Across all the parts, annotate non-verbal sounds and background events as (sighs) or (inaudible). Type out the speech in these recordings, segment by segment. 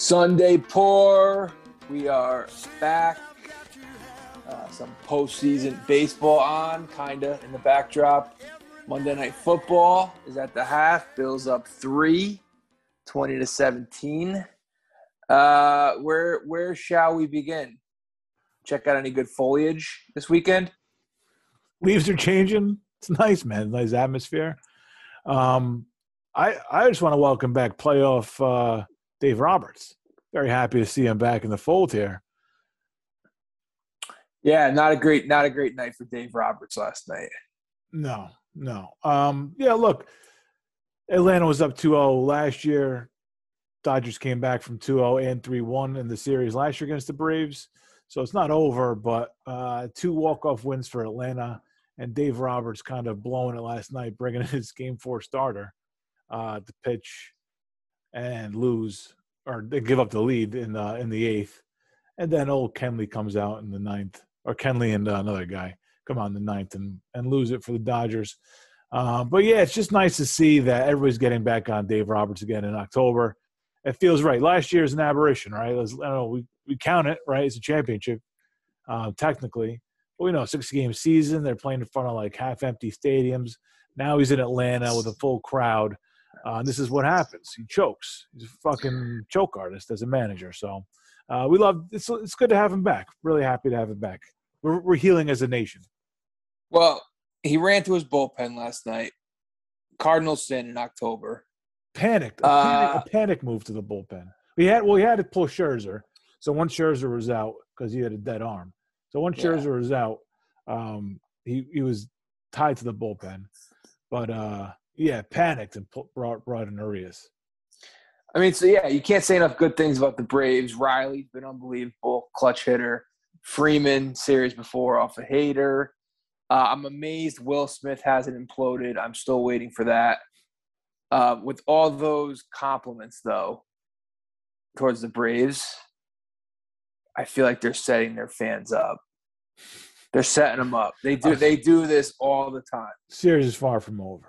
Sunday pour. We are back. Uh, some postseason baseball on, kinda in the backdrop. Monday Night Football is at the half. Bills up three, 20 to 17. Uh, where where shall we begin? Check out any good foliage this weekend. Leaves are changing. It's nice, man. Nice atmosphere. Um, I I just want to welcome back playoff uh, Dave Roberts. Very happy to see him back in the fold here. Yeah, not a great not a great night for Dave Roberts last night. No, no. Um, yeah, look, Atlanta was up 2-0 last year. Dodgers came back from 2-0 and 3-1 in the series last year against the Braves. So it's not over, but uh, two walk-off wins for Atlanta, and Dave Roberts kind of blowing it last night, bringing in (laughs) his game four starter uh, to pitch and lose or they give up the lead in the in the eighth, and then old Kenley comes out in the ninth, or Kenley and uh, another guy come out in the ninth and and lose it for the Dodgers. Uh, but yeah, it's just nice to see that everybody's getting back on Dave Roberts again in October. It feels right. Last year is an aberration, right? Was, I don't know. We we count it right. It's a championship, uh, technically. But we know six game season. They're playing in front of like half empty stadiums. Now he's in Atlanta with a full crowd. Uh, this is what happens. He chokes. He's a fucking choke artist as a manager. So uh, we love. It's it's good to have him back. Really happy to have him back. We're we're healing as a nation. Well, he ran to his bullpen last night. Cardinals sin in October. Panicked. A, panic, uh, a panic move to the bullpen. We had well, he had to pull Scherzer. So once Scherzer was out because he had a dead arm. So once yeah. Scherzer was out, um, he he was tied to the bullpen. But uh, yeah, panicked and brought brought in Urias. I mean, so yeah, you can't say enough good things about the Braves. Riley's been unbelievable, clutch hitter. Freeman series before off a hater. Uh, I'm amazed Will Smith hasn't imploded. I'm still waiting for that. Uh, with all those compliments, though, towards the Braves, I feel like they're setting their fans up. They're setting them up. They do. (laughs) They do this all the time. Series is far from over.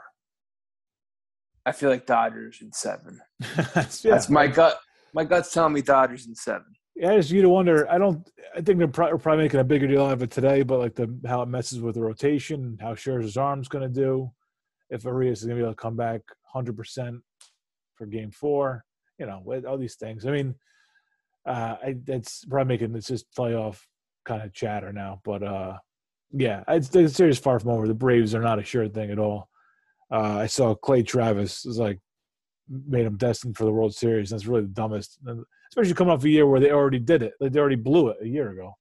I feel like Dodgers in seven. (laughs) That's, yeah. That's my gut. My gut's telling me Dodgers in seven. Yeah, it's you to wonder. I don't. I think they're pro- probably making a bigger deal out of it today, but like the how it messes with the rotation, how Scherzer's arm's going to do, if Urias is going to be able to come back 100 percent for Game Four, you know, with all these things. I mean, uh, I, that's probably making this just playoff kind of chatter now, but uh, yeah, it's the series far from over. The Braves are not a sure thing at all. Uh, I saw Clay Travis was like made him destined for the World Series. That's really the dumbest, especially coming off a year where they already did it. Like they already blew it a year ago.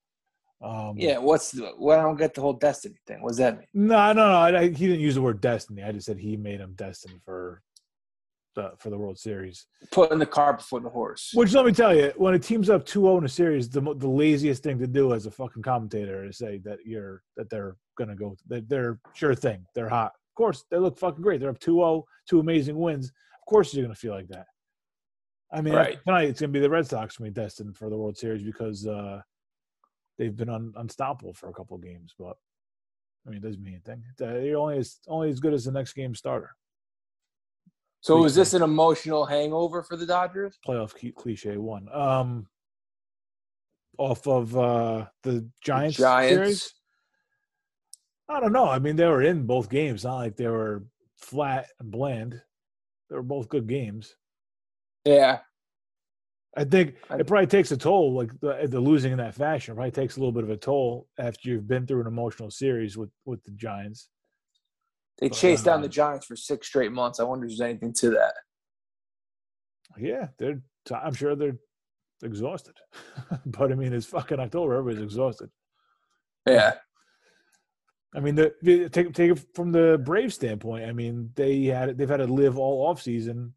Um, yeah, what's the, well, I don't get the whole destiny thing. What does that mean? No, no, no. I, I, he didn't use the word destiny. I just said he made him destined for the for the World Series. Putting the cart before the horse. Which let me tell you, when a team's up 2-0 in a series, the the laziest thing to do as a fucking commentator is say that you're that they're gonna go. That they're sure thing. They're hot course, they look fucking great. They're up 2-0, two amazing wins. Of course, you're going to feel like that. I mean, right. tonight it's going to be the Red Sox going to be destined for the World Series because uh, they've been un- unstoppable for a couple of games. But I mean, it doesn't mean anything. They're only as only as good as the next game starter. So, is this an emotional hangover for the Dodgers? Playoff cliche one. Um, off of uh, the Giants, Giants. series. I don't know. I mean, they were in both games. Not like they were flat and bland. They were both good games. Yeah. I think it probably takes a toll, like the, the losing in that fashion. probably takes a little bit of a toll after you've been through an emotional series with with the Giants. They but, chased down the uh, Giants for six straight months. I wonder if there's anything to that. Yeah, they're. I'm sure they're exhausted, (laughs) but I mean, it's fucking October. Everybody's exhausted. Yeah. I mean, the, the, take take it from the Brave standpoint. I mean, they had they've had to live all off season,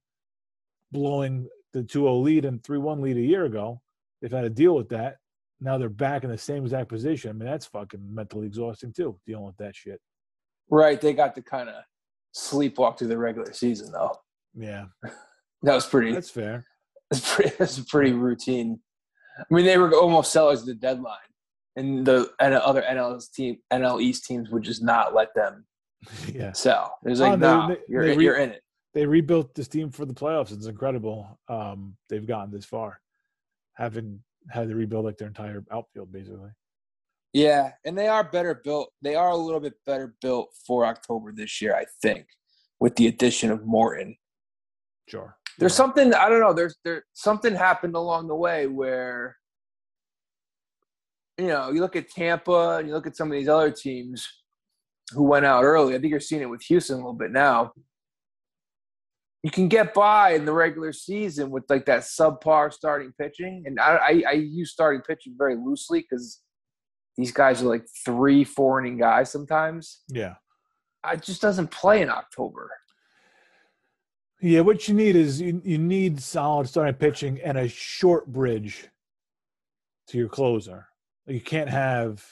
blowing the 2-0 lead and 3-1 lead a year ago. They've had to deal with that. Now they're back in the same exact position. I mean, that's fucking mentally exhausting too, dealing with that shit. Right. They got to kind of sleepwalk through the regular season, though. Yeah. (laughs) that was pretty. That's fair. That's pretty. That's a pretty routine. I mean, they were almost sellers at the deadline and the and other NL team NL East teams would just not let them (laughs) yeah. sell. It was like, oh, no, nah, you're in, re- you're in it. They rebuilt this team for the playoffs. It's incredible. Um, they've gotten this far. having had to rebuild like their entire outfield basically. Yeah, and they are better built. They are a little bit better built for October this year, I think, with the addition of Morton. Sure. There's Yeah. something I don't know. There's there something happened along the way where you know you look at Tampa and you look at some of these other teams who went out early. I think you're seeing it with Houston a little bit now. You can get by in the regular season with like that subpar starting pitching, and I I, I use starting pitching very loosely because these guys are like three, four inning guys sometimes. Yeah. It just doesn't play in October. Yeah, what you need is you, you need solid starting pitching and a short bridge to your closer. You can't have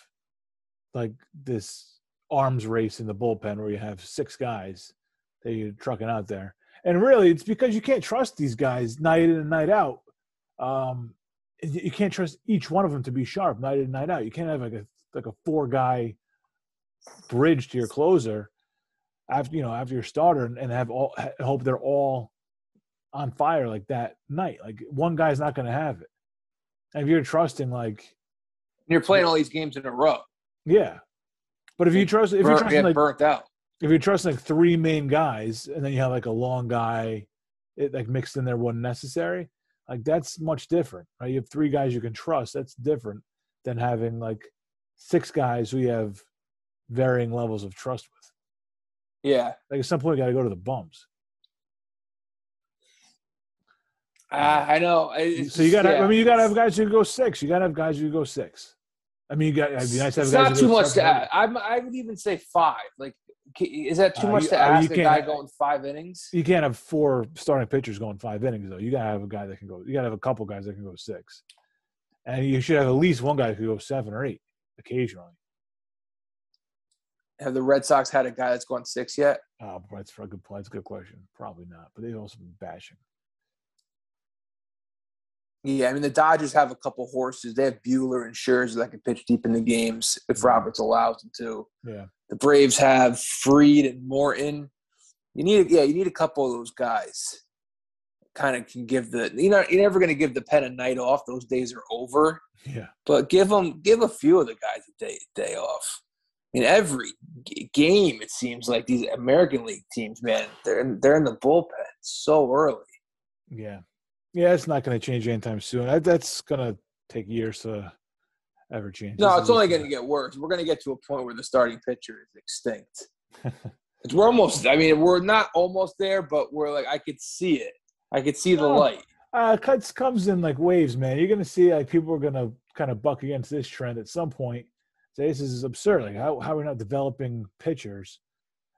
like this arms race in the bullpen where you have six guys that you're trucking out there. And really, it's because you can't trust these guys night in and night out. Um, you can't trust each one of them to be sharp night in and night out. You can't have like a like a four guy bridge to your closer after you know after your starter and, and have all hope they're all on fire like that night. Like one guy's not going to have it. And if you're trusting like You're playing all these games in a row. yeah, but if you trust if you're Burnt, trusting like burnt out. if you're trusting like three main guys and then you have like a long guy it like mixed in there when necessary like that's much different right you have three guys you can trust that's different than having like six guys who you have varying levels of trust with Yeah. like at some point you got to go to the bums Uh, I know. It's so you got to yeah. i mean you got to have guys who go six you got to have guys who go six i mean you got it'd be nice to have it's guys not too much to ask. I'm, I would even say five. Like, is that too Uh, much you- to uh, ask a guy going five innings? you can't have four starting pitchers going five innings though. You gotta have a guy that can go. You gotta have a couple guys that can go six, and you should have at least one guy who can go seven or eight occasionally. Have the Red Sox had a guy that's gone six yet? Oh, that's for a good. point. That's a good question. Probably not, but they've also been bashing. Yeah, I mean the Dodgers have a couple horses. They have Buehler and Scherzer that can pitch deep in the games if Mhm. Roberts allows them to. Yeah, The Braves have Fried and Morton. You need, yeah, you need a couple of those guys. Kind of can give the you know you're never going to give the pen a night off. Those days are over. yeah, But give them give a few of the guys a day day off. In every g- game it seems like these American League teams, man, they're in, they're in the bullpen so early. yeah, yeah. It's not going to change anytime soon. That, that's going to take years to ever change. No, it's only going to get worse. We're going to get to a point where the starting pitcher is extinct. (laughs) It's- we're almost. I mean, we're not almost there, but we're like I could see it. I could see the Oh. light. Uh, cuts comes in like waves, man. You're gonna see like people are gonna kind of buck against this trend at some point. Say this is absurd. Like how how are we not developing pitchers?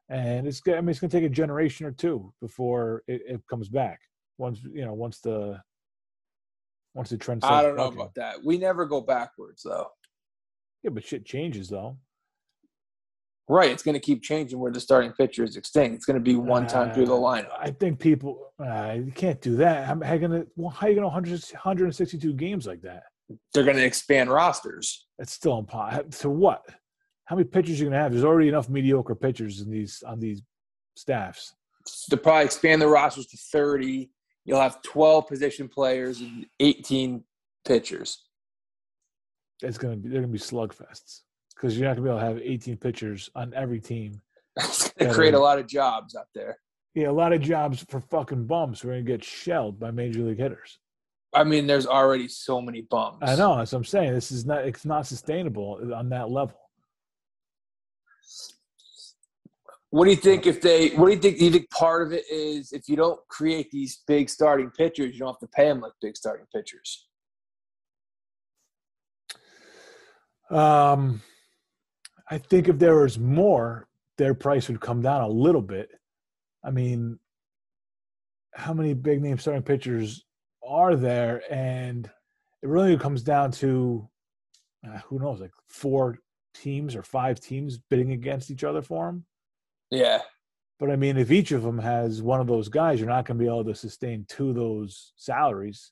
And it's I mean it's gonna take a generation or two before it, it comes back. Once you know, once the once the trend. I don't know about that. We never go backwards though. Yeah, but shit changes though. Right, it's going to keep changing where the starting pitcher is extinct. It's going to be one time through the Uh, lineup. I think people uh, you can't do that. How, how you gonna well, how are you gonna 100, 162 games like that? They're going to expand rosters. It's still impossible. To what? How many pitchers are you gonna have? There's already enough mediocre pitchers in these on these staffs. to probably expand the rosters to 30. You'll have 12 position players and 18 pitchers. It's gonna be they're gonna be slugfests because you're not gonna be able to have 18 pitchers on every team. (laughs) It's gonna create a lot of jobs out there. Yeah, a lot of jobs for fucking bums who are gonna get shelled by major league hitters. I mean, there's already so many bums. I know. That's what I'm saying. This is not. It's not sustainable on that level. What do you think if they? What do you think? Do you think part of it is if you don't create these big starting pitchers, you don't have to pay them like big starting pitchers. Um, I think if there was more, their price would come down a little bit. I mean, how many big name starting pitchers are there? And it really comes down to uh, who knows, like four teams or five teams bidding against each other for them. Yeah, But I mean, if each of them has one of those guys, you're not going to be able to sustain two of those salaries,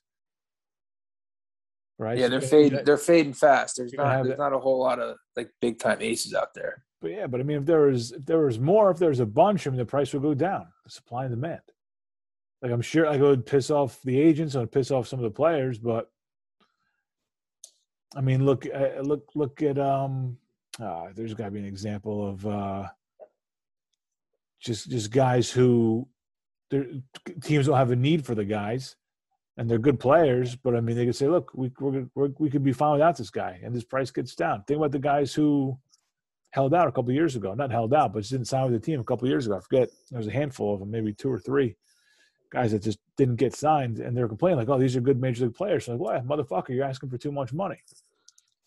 right? yeah, So they're fading. They're fading fast. There's not. There's that- not a whole lot of like big time aces out there. But yeah, but I mean, if there was if there was more, if there was a bunch, I mean, the price would go down. The supply and demand. Like I'm sure, like it would piss off the agents, and piss off some of the players, but I mean, look, uh, look, look at. Um, uh, there's got to be an example of uh, just just guys who their teams don't have a need for the guys, and they're good players. But I mean, they could say, look, we we're, we're, we could be fine without this guy, and this price gets down. Think about the guys who held out a couple years ago. Not held out, but just didn't sign with the team a couple years ago. I forget. There was a handful of them, maybe two or three guys that just didn't get signed, and they're complaining like, "Oh, these are good major league players." So like, what, motherfucker? You're asking for too much money.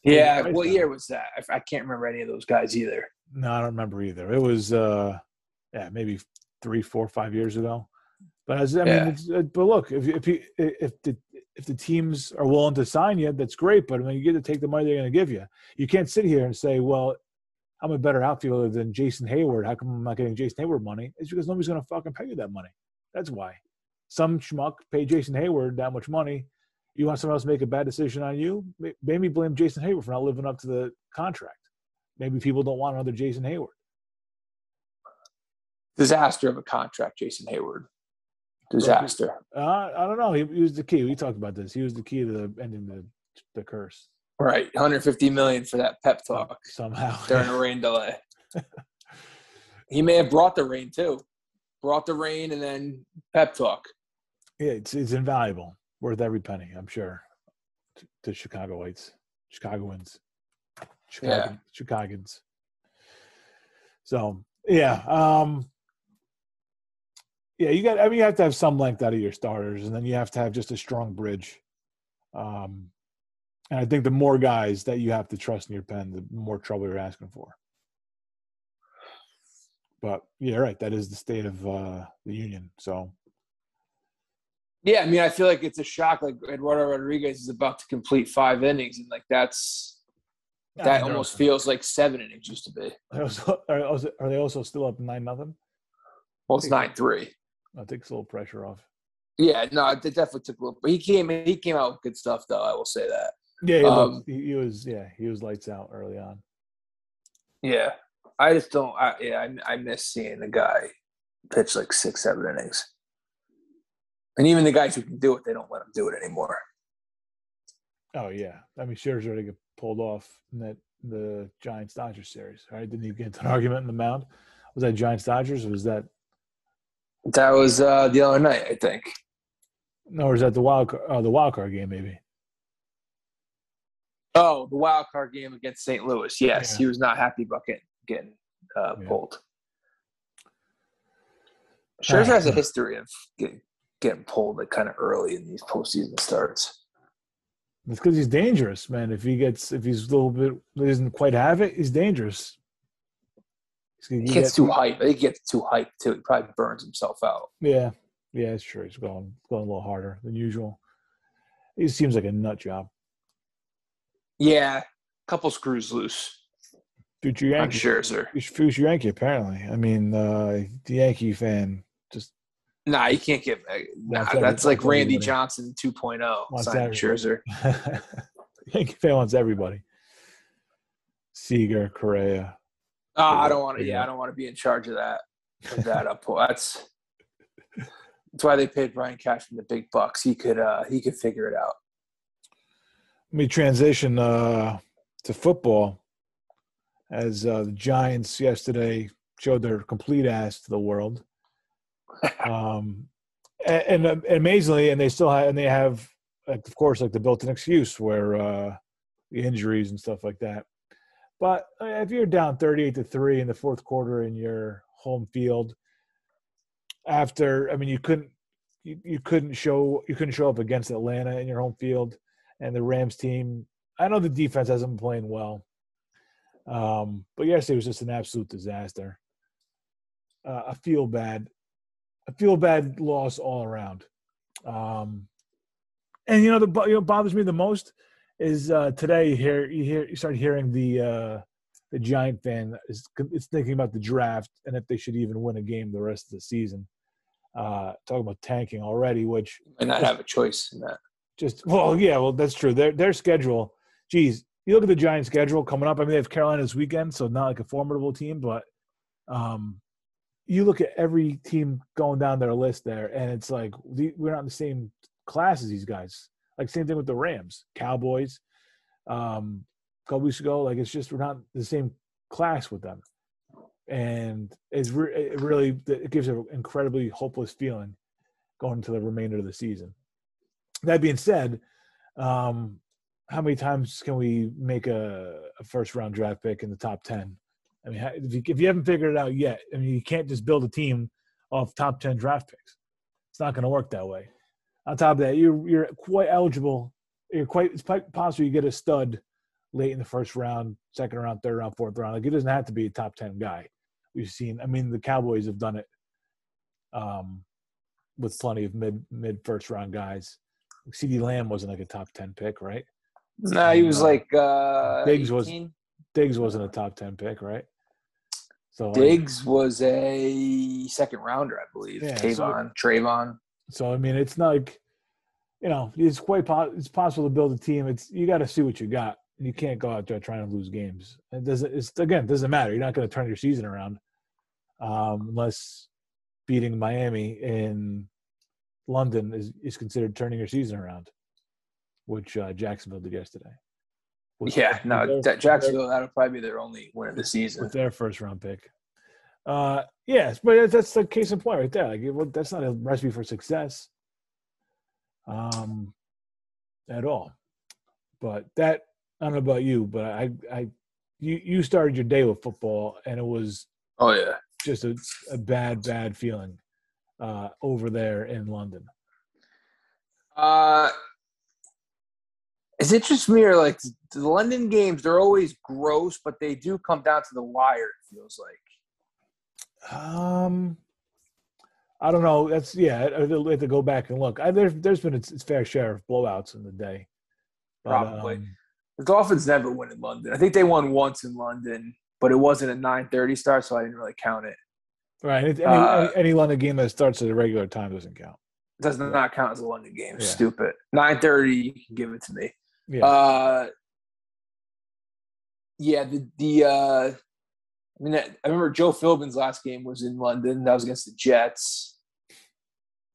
Yeah, what year was that? I, I can't remember any of those guys either. No, I don't remember either. It was, uh yeah, maybe three, four, five years ago. But as I mean, Yeah. it's, uh, but look, if if you, if the if the teams are willing to sign you, that's great. But I mean, you get to take the money they're going to give you. You can't sit here and say, "Well, I'm a better outfielder than Jason Heyward. How come I'm not getting Jason Heyward money?" It's because nobody's going to fucking pay you that money. That's why. Some schmuck pay Jason Heyward that much money. You want someone else to make a bad decision on you? Maybe blame Jason Heyward for not living up to the contract. Maybe people don't want another Jason Heyward. Disaster of a contract, Jason Heyward. Disaster. Uh, I don't know. He, he was the key. We talked about this. He was the key to the, ending the the curse Right, 150 million for that pep talk somehow. during a (laughs) rain delay. he may have brought the rain too. Brought the rain and then pep talk. yeah, it's it's invaluable, worth every penny. I'm sure to, to Chicagoites, Chicagoans, Chicago, Chicagans. So yeah, um, yeah, you got. I mean, you have to have some length out of your starters, and then you have to have just a strong bridge. Um, and I think the more guys that you have to trust in your pen, the more trouble you're asking for. But yeah, right. That is the state of uh, the union. So Yeah, I mean, I feel like it's a shock. Like Eduardo Rodriguez is about to complete five innings, and like that's that almost feels like seven innings used to be. Are, also, are, they also still up nine nothing? Well, it's nine three. That takes a little pressure off. Yeah, no, it definitely took a little. But he came, he came out with good stuff, though. I will say that. Yeah, he, Um, looked- he, he was. Yeah, he was lights out early on. Yeah, I just don't. I, yeah, I, I miss seeing the guy pitch like six, seven innings, and even the guys who can do it, they don't let him do it anymore. Oh yeah, I mean Scherzer already get pulled off in that the Giants Dodgers series. Right? Didn't he get into an argument in the mound? Was that Giants Dodgers or was that That was uh, the other night, I think. no? Or was that the wild card, oh, the wild card game maybe? Oh, the wild card game against St. Louis. Yes, Yeah. he was not happy about getting getting uh, Yeah. pulled. Scherzer has a history of getting, getting pulled like kind of early in these postseason starts. It's because he's dangerous, man. If he gets if he's a little bit doesn't quite have it, he's dangerous. He get- gets too hype. I think he gets too hyped too. He probably burns himself out. Yeah, yeah, it's true. He's going going a little harder than usual. He seems like a nut job. Yeah, couple screws loose. Future I'm Yankee, Scherzer. future Yankee. Apparently, I mean, uh, the Yankee fan just Nah, you can't give. Nah, Wants that's like Randy everybody. Johnson 2.0 Wants signing. Scherzer. Yankee fan wants everybody. Seager, Correa. Oh, I don't want to. yeah. I don't want to be in charge of that. Of (laughs) that up. That's that's why they paid Brian Cashman the big bucks. He could uh he could figure it out. Let me transition uh, to football. As uh, the Giants yesterday showed their complete ass to the world, (laughs) um, and, and amazingly, and they still have, and they have, like, of course, like the built-in excuse where uh, the injuries and stuff like that. But uh, if you're down 38 to three in the fourth quarter in your home field, after I mean, you couldn't, you, you couldn't show, you couldn't show up against Atlanta in your home field, and the Rams team. I know the defense hasn't been playing well, um, but yesterday was just an absolute disaster. Uh, I feel bad. I feel bad loss all around. Um, and you know the you know bothers me the most is uh, today you hear you hear you start hearing the uh, the Giant fan is is thinking about the draft and if they should even win a game the rest of the season. Uh, talking about tanking already, which And not have a choice in that. just well, yeah, well that's true. Their their schedule, geez, you look at the Giants' schedule coming up. I mean, they have Carolina this weekend, so not like a formidable team, but um, you look at every team going down their list there, and it's like we're not in the same class as these guys. Like same thing with the Rams, Cowboys, um, a couple weeks ago. Like it's just we're not the same class with them, and it's re- it really it gives an incredibly hopeless feeling going into the remainder of the season. That being said, um, how many times can we make a, a, first round draft pick in the top 10? I mean, if you, if you haven't figured it out yet, I mean, you can't just build a team off top 10 draft picks. It's not going to work that way. On top of that, you're, you're quite eligible. You're quite, it's quite possible you get a stud late in the first round, second round, third round, fourth round. Like, it doesn't have to be a top 10 guy. We've seen, I mean, the Cowboys have done it um, with plenty of mid, mid first round guys. CeeDee Lamb wasn't like a top 10 pick, right? No, he was like uh, Diggs 18? was Diggs wasn't a top ten pick, right? So Diggs was a second rounder, I believe. Yeah, Tavon, so, Trayvon. So I mean, it's not like you know, it's quite po- it's possible to build a team. It's you got to see what you got. You can't go out there trying to lose games. It doesn't. It's again, it doesn't matter. You're not going to turn your season around um, unless beating Miami in London is is considered turning your season around which uh, Jacksonville did yesterday. With yeah, no, their, Jacksonville that'll probably be their only win of the season with their first round pick. Uh, yes, but that's the case in point right there. Like, well, that's not a recipe for success, um, at all. But that I don't know about you, but I, I, you, you started your day with football, and it was oh yeah, just a, a bad, bad feeling uh, over there in London. Uh, it's interesting me or like the London games, they're always gross, but they do come down to the wire, it feels like. Um I don't know. That's yeah. I have to go back and look. I, there's there's been its, its, fair share of blowouts in the day. But, Probably. Um, the Dolphins never win in London. I think they won once in London, but it wasn't a 9:30 start, so I didn't really count it. Right. Any, uh, any, any London game that starts at a regular time doesn't count. Does not count as a London game. Yeah. Stupid. 9:30. You can give it to me. Yeah. Uh, yeah, the the uh, I mean, I remember Joe Philbin's last game was in London. That was against the Jets.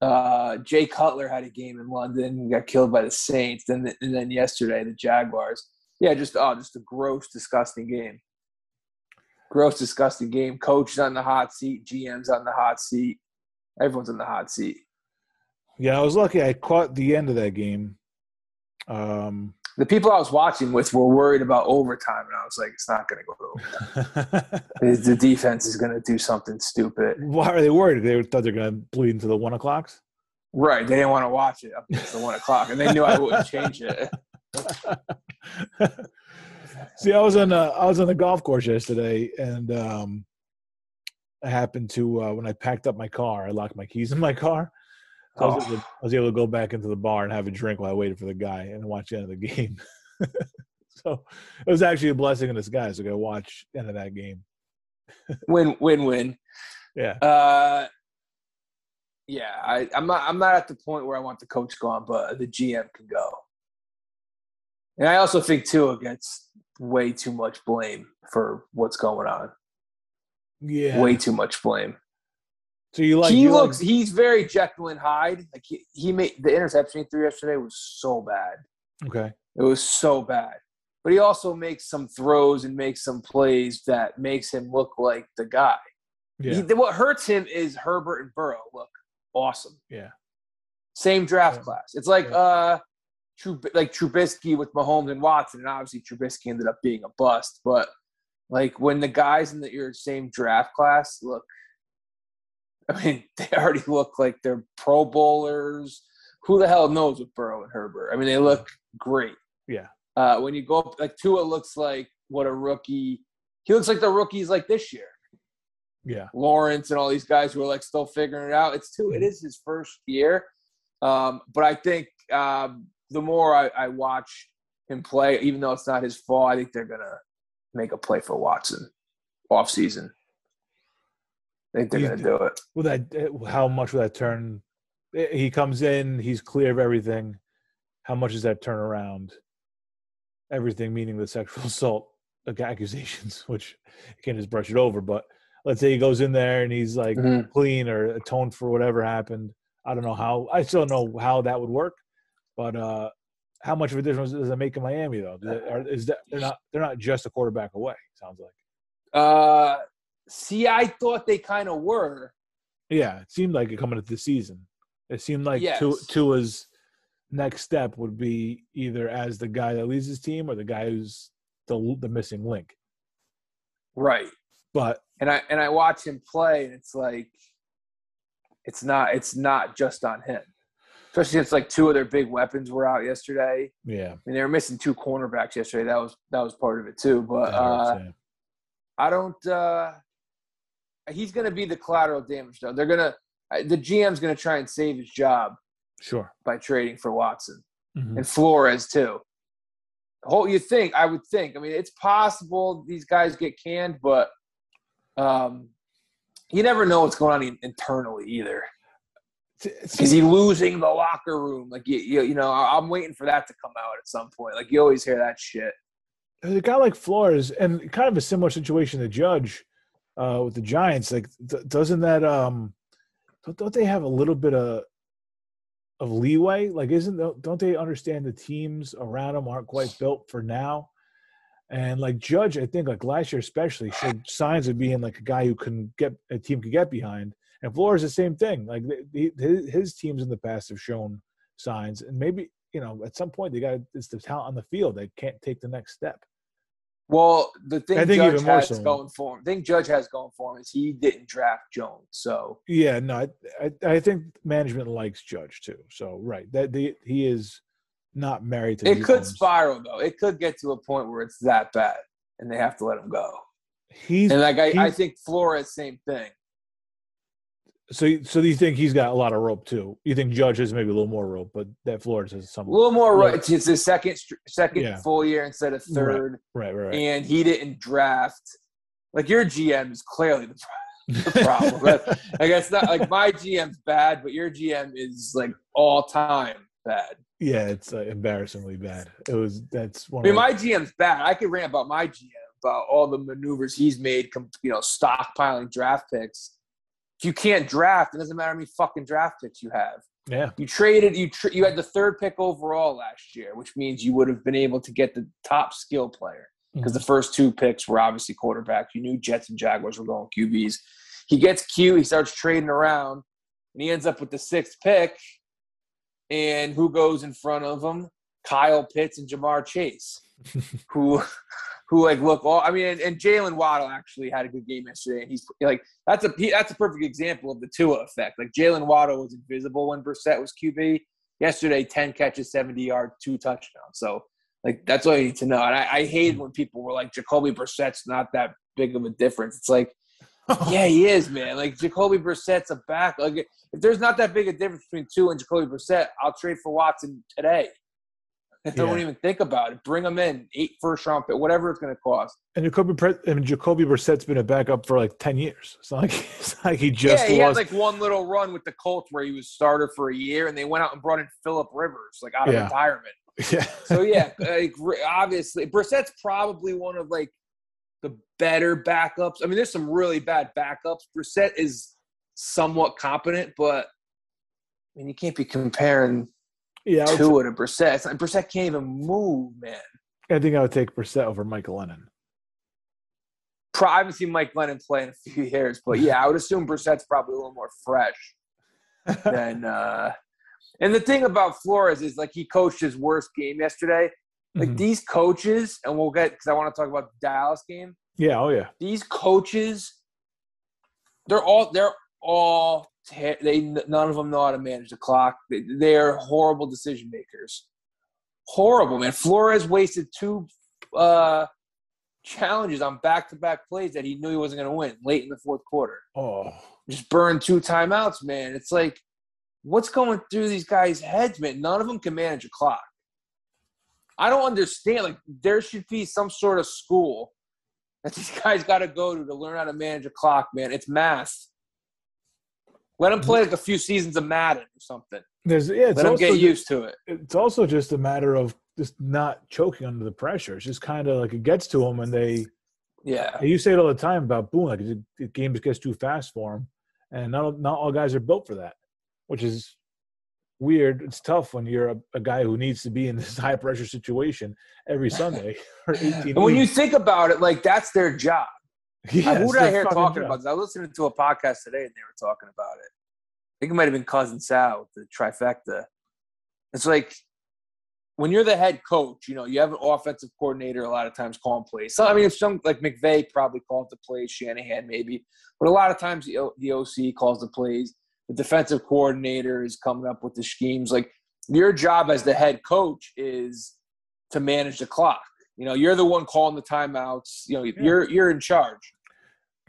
Uh, Jay Cutler had a game in London. Got killed by the Saints. Then and then yesterday the Jaguars. Yeah, just oh, just a gross, disgusting game. Gross, disgusting game. Coach's on the hot seat. GM's on the hot seat. Everyone's on the hot seat. Yeah, I was lucky. I caught the end of that game. Um, the people I was watching with were worried about overtime, and I was like, it's not going to go to (laughs) overtime. the defense is going to do something stupid. Why are they worried? They thought they're going to bleed into the one o'clocks. Right, they didn't want to watch it up until the one o'clock, and they knew I wouldn't change it. (laughs) See, I was on a, I was on the golf course yesterday, and um, I happened to uh, when I packed up my car, I locked my keys in my car, so oh. I, was to, I, was able to go back into the bar and have a drink while I waited for the guy and watch the end of the game. (laughs) so it was actually a blessing in disguise to go watch the end of that game. (laughs) win, win, win. Yeah. Uh, yeah, I, I'm not. I'm not at the point where I want the coach gone, but the GM can go. And I also think Tua gets way too much blame for what's going on. Yeah, way too much blame. So you like he you looks like, he's very Jekyll and Hyde. Like he, he made the interception he threw yesterday was so bad. Okay. It was so bad. But he also makes some throws and makes some plays that makes him look like the guy. Yeah. He, what hurts him is Herbert and Burrow look awesome. Yeah. Same draft yeah. class. It's like yeah. uh Trub- like Trubisky with Mahomes and Watson, and obviously Trubisky ended up being a bust. But like when the guys in the, your same draft class look I mean, (laughs) they already look like they're Pro Bowlers. Who the hell knows with Burrow and Herbert? I mean, they look great. Yeah. Uh, when you go up, like Tua looks like what a rookie. He looks like the rookies like this year. Yeah. Lawrence and all these guys who are like still figuring it out. It's too. It mm-hmm. is his first year, um, but I think um, the more I, I watch him play, even though it's not his fault, I think they're gonna make a play for Watson off season. Think they're going to do it. Will that? Uh, how much will that turn? Eh, he comes in, he's clear of everything. How much does that turn around? Everything, meaning the sexual (laughs) assault accusations, (laughs) which you can't just brush it over. But let's say he goes in there and he's like mm-hmm. clean or atoned for whatever happened. I don't know how. I still don't know how that would work, but uh, how much of a difference does it make in Miami though? Are, is that they're not they're not just a quarterback away? Sounds like. Uh, see, I thought they kind of were. Yeah, it seemed like it coming into the season. It seemed like Yes. Tua- Tua's next step would be either as the guy that leads his team or the guy who's the the missing link. Right. But And I and I watch him play, and it's like, it's not it's not just on him. Especially since like two of their big weapons were out yesterday. yeah, I mean, they were missing two cornerbacks yesterday. That was that was part of it too. But uh. I don't. uh He's going to be the collateral damage though. They're gonna uh, the GM's going to try and save his job sure. by trading for Watson Mhm. and Flores too. Whole you think I would think. I mean, it's possible these guys get canned, but um, you never know what's going on internally either. Is he losing the locker room? Like you, you, you know, I'm waiting for that to come out at some point. Like you always hear that shit. There's a guy like Flores, and kind of a similar situation to Judge uh, with the Giants. Like, th- doesn't that um, don't, don't they have a little bit of of leeway? Like, isn't don't they understand the teams around them aren't quite built for now? And like Judge, I think like last year especially showed signs of being like a guy who can get a team could get behind. And Flores the same thing. Like his, his teams in the past have shown signs, and maybe you know at some point they got it's the talent on the field they can't take the next step. Well, the thing I think Judge even more has so. going for him, thing Judge has going for him is he didn't draft Jones. So Yeah, no, I, I, I think management likes Judge too. So right, that the, he is not married to. it could spiral though. It could get to a point where it's that bad, and they have to let him go. He's And like I, I think Flores, same thing. So. So you think he's got a lot of rope too? You think Judge has maybe a little more rope, but that Flores has some. A little more Yeah. right. It's his second second Yeah. full year instead of third, Right, right, right. and he didn't draft. Like your GM is clearly the, (laughs) the problem. But, like it's not like my GM's bad, but your GM is like all time bad. yeah, it's uh, embarrassingly bad. It was that's one. I mean, of my GM's bad. I could rant about my GM about all the maneuvers he's made, you know, stockpiling draft picks. If you can't draft, it doesn't matter how many fucking draft picks you have. yeah, You traded, you tr- you had the third pick overall last year, which means you would have been able to get the top skill player because the mm-hmm. first two picks were obviously quarterbacks. You knew Jets and Jaguars were going QBs. He gets Q. He starts trading around, and he ends up with the sixth pick. And who goes in front of him? Kyle Pitts and Ja'Marr Chase, (laughs) who, who like look all. I mean, and, and Jaylen Waddle actually had a good game yesterday, and he's like that's a he, that's a perfect example of the Tua effect. Like Jaylen Waddle was invisible when Brissett was QB. Yesterday, ten catches, seventy yards, two touchdowns. So like that's all you need to know. And I, I hate when people were like, Jacoby Brissett's not that big of a difference. It's like, (laughs) yeah, he is, man. Like Jacoby Brissett's a back. Like if there's not that big a difference between two and Jacoby Brissett, I'll trade for Watson today. I don't even think about it. Bring him in, eight first round pick, whatever it's going to cost. and Jacoby Pre- I mean, Jacoby Brissett's been a backup for like ten years. It's not like (laughs) it's not like he just yeah, he had like one little run with the Colts where he was starter for a year, and they went out and brought in Philip Rivers, like out of Yeah. retirement. (laughs) yeah, So yeah, like, obviously Brissett's probably one of like the better backups. I mean, there's some really bad backups. Brissett is somewhat competent, but I mean, you can't be comparing yeah. I, would Tua to Brissett. Like, Brissett can't even move, man. I think I would take Brissett over Michael Glennon. Pro- I haven't seen Mike Glennon play in a few years, but yeah, I would assume Brissett's probably a little more fresh (laughs) than. Uh, and the thing about Flores is like he coached his worst game yesterday. Like Mhm. these coaches, and we'll get because I want to talk about the Dallas game. yeah, oh yeah, these coaches they're all they're all ter- they none of them know how to manage the clock. They, they're horrible decision makers. Horrible man. Flores wasted two uh challenges on back-to-back plays that he knew he wasn't going to win late in the fourth quarter. Oh. Just burned two timeouts man. It's like what's going through these guys heads man? None of them can manage a clock. I don't understand like there should be some sort of school that these guys got to go to to learn how to manage a clock, man. It's math. Let them play like a few seasons of Madden or something. there's yeah. It's Let them get used to it. it's also just a matter of just not choking under the pressure. It's just kind of like it gets to them, and they Yeah. you say it all the time about Boone, like the, the game just gets too fast for him, and not all- not all guys are built for that, which is weird. It's tough when you're a, a guy who needs to be in this (laughs) high pressure situation every Sunday (laughs) for 18 And when you think about it, like that's their job. (laughs) Yeah, who did I hear talking about this? I was listening to a podcast today and they were talking about it. I think it might have been Cousin Sal with the trifecta. It's like when you're the head coach, you know, you have an offensive coordinator a lot of times calling plays. So I mean, if some like McVay probably called the plays, Shanahan maybe, but a lot of times the, O- the OC calls the plays. The defensive coordinator is coming up with the schemes. Like your job as the head coach is to manage the clock. You know, you're the one calling the timeouts. You know, you're you're in charge.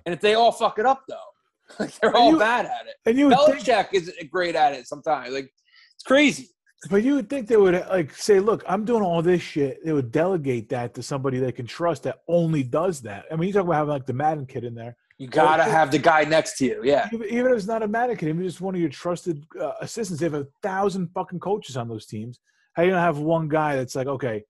And if they all fuck it up though, (laughs) like they're all you- bad at it. And you would think, Belichick isn't great at it sometimes. Like it's crazy. but you would think they would like say, "Look, I'm doing all this shit." They would delegate that to somebody they can trust that only does that. I mean, you talk about having like the Madden kid in there. You gotta Well, have the guy next to you. Yeah. Even, even if it's not a Madden kid, even just one of your trusted uh, assistants. They have a thousand fucking coaches on those teams. How you gonna have one guy that's like, okay,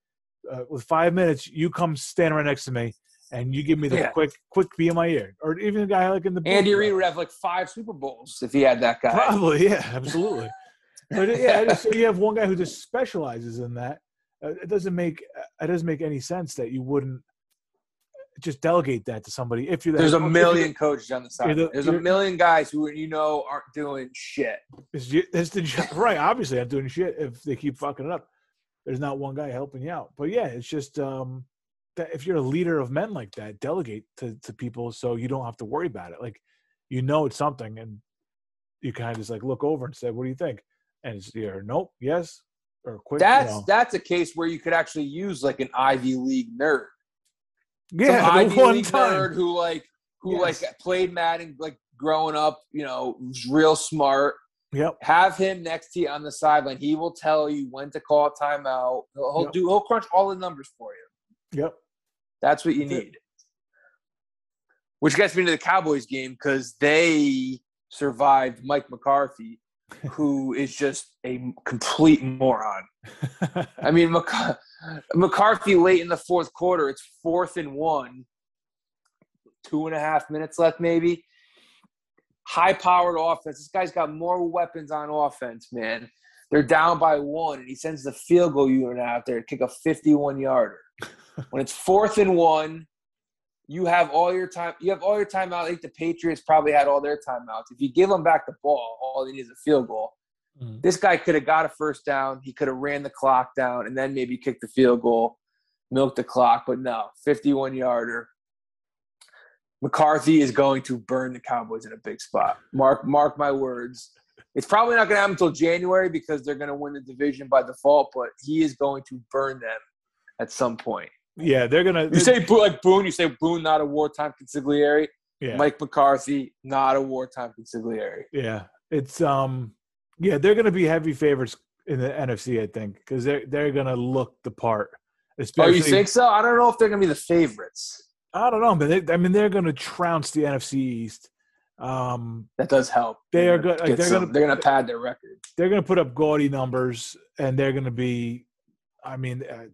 uh, with five minutes, you come stand right next to me and you give me the Yeah. quick, quick be in my ear, or even a guy like in the Andy Reid would have like five Super Bowls if he had that guy. Probably, yeah, absolutely. but yeah, just, so you have one guy who just specializes in that. Uh, it doesn't make it doesn't make any sense that you wouldn't just delegate that to somebody if you're. the There's a million coaches on the side. The- There's a million guys who you know aren't doing shit. It's, it's the (laughs) right. Obviously, I'm doing shit if they keep fucking it up. There's not one guy helping you out. But yeah, it's just um, that if you're a leader of men like that, delegate to, to people so you don't have to worry about it. Like, you know, it's something, and you kind of just like look over and say, "What do you think?" And it's either nope, yes, or quick. you That's know. that's a case where you could actually use like an Ivy League nerd. yeah, Some Ivy one League time. nerd who like who Yes. like played Madden like growing up, you know, was real smart. Yep. Have him next to you on the sideline. He will tell you when to call a timeout. He'll, he'll Yep. do. He'll crunch all the numbers for you. Yep. That's what you That's it. need. Which gets me to the Cowboys game because they survived Mike McCarthy, (laughs) who is just a complete moron. I mean, Mc- (laughs) McCarthy late in the fourth quarter, it's fourth and one, two and a half minutes left, maybe. High powered offense. This guy's got more weapons on offense, man. They're down by one, and he sends the field goal unit out there to kick a 51 yarder. (laughs) when it's fourth and one, you have all your time. You have all your timeout. I think the Patriots probably had all their timeouts. If you give them back the ball, all they need is a field goal. Mm. This guy could have got a first down. He could have ran the clock down and then maybe kicked the field goal, milked the clock. But no, 51 yarder. McCarthy is going to burn the Cowboys in a big spot. Mark, mark my words. It's probably not going to happen until January because they're going to win the division by default. But he is going to burn them at some point. yeah, they're gonna. You say like Boone. You say Boone, not a wartime consigliere. yeah. Mike McCarthy, not a wartime consigliere. Yeah, it's um, yeah, they're going to be heavy favorites in the NFC, I think, because they're they're going to look the part. Oh, Especially, you think so? I don't know if they're going to be the favorites. I don't know, but they, I mean, they're going to trounce the NFC East. Um, That does help. They They're are good- like, they're gonna- they're going to pad their record. they're going to put up gaudy numbers, and they're going to be. I mean, uh,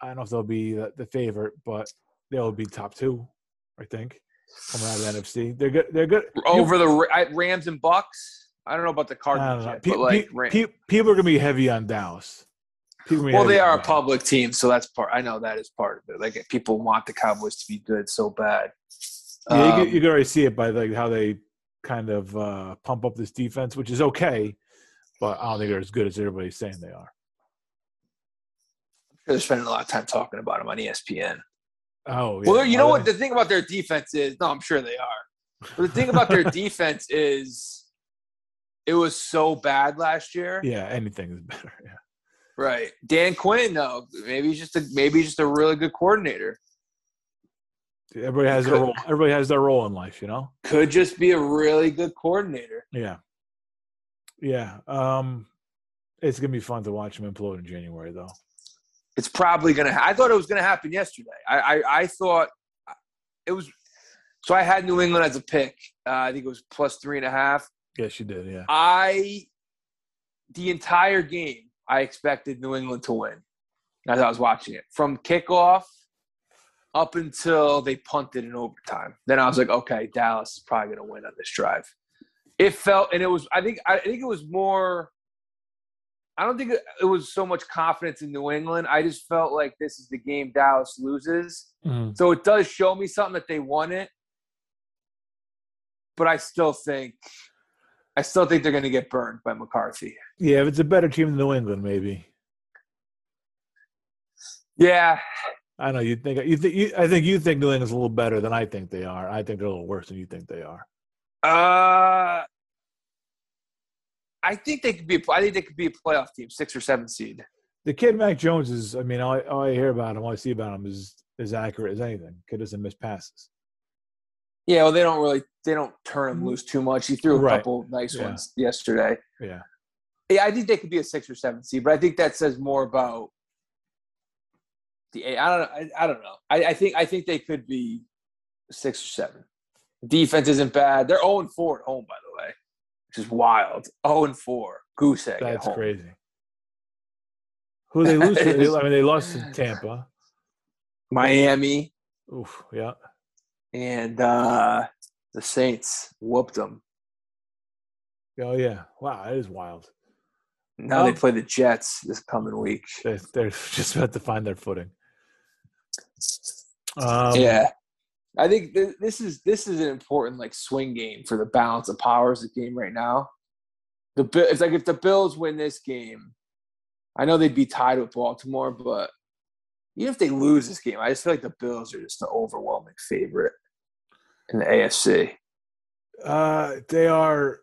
I don't know if they'll be the, the favorite, but they'll be top two, I think, coming out of the (sighs) NFC. They're good. They're good. Over the Ra- I- Rams and Bucks. I don't know about the Cardinals yet, Pe- but like, pe- pe- people are going to be heavy on Dallas. People are gonna be well, they are a public team, so that's part. I know that is part of it. Like, people want the Cowboys to be good so bad. Yeah, you, Um, can, you can already see it by like how they kind of uh, pump up this defense, which is okay, but I don't think they're as good as everybody's saying they are. they're spending a lot of time talking about them on ESPN. Oh, yeah. Well, you know what? The thing about their defense is, no, I'm sure they are. But the thing about their (laughs) defense is, it was so bad last year. Yeah, anything is better. Yeah. Right. Dan Quinn, though, maybe he's just a maybe he's just a really good coordinator. Everybody has their role. Everybody has their role in life, you know. Could just be a really good coordinator. Yeah, yeah. Um, it's gonna be fun to watch him implode in January, though. It's probably gonna. Ha- I thought it was gonna happen yesterday. I I, I thought it was. So I had New England as a pick. Uh, I think it was plus three and a half. Yes, you did. Yeah. I the entire game I expected New England to win as I was watching it from kickoff up until they punted in overtime. Then I was like, okay, Dallas is probably going to win on this drive. It felt, and it was. I think. I think it was more I don't think it was so much confidence in New England. I just felt like this is the game Dallas loses. Mhm. So it does show me something that they won it. But I still think I still think they're going to get burned by McCarthy. Yeah, if it's a better team than New England, maybe. Yeah, I know you think you think you, I think you think New England's a little better than I think they are. I think they're a little worse than you think they are. Uh, I think they could be. I think they could be a playoff team, six or seven seed. The kid Mac Jones is. I mean, all I, all I hear about him, all I see about him is as accurate as anything. Kid doesn't miss passes. Yeah, well, they don't really. They don't turn him loose too much. He threw a Right. couple nice Yeah. ones yesterday. Yeah, Yeah, I think they could be a six or seven seed, but I think that says more about the. I don't. I, I don't know. I, I think I think they could be six or seven. Defense isn't bad. They're zero and four at home, by the way, which is wild. Zero and four, goose egg. at that's crazy. Who they lose to? (laughs) I mean, they lost to Tampa. Miami Oof, yeah. And uh the Saints whooped them. Oh yeah. Wow, that is wild. Now they Um, play the Jets this coming week. They're, they're (laughs) just about to find their footing. Um, yeah, I think th- this is this is an important like swing game for the balance of powers of the game right now. The it's like if the Bills win this game, I know they'd be tied with Baltimore, but even if they lose this game, I just feel like the Bills are just the overwhelming favorite in the AFC. Uh, they are,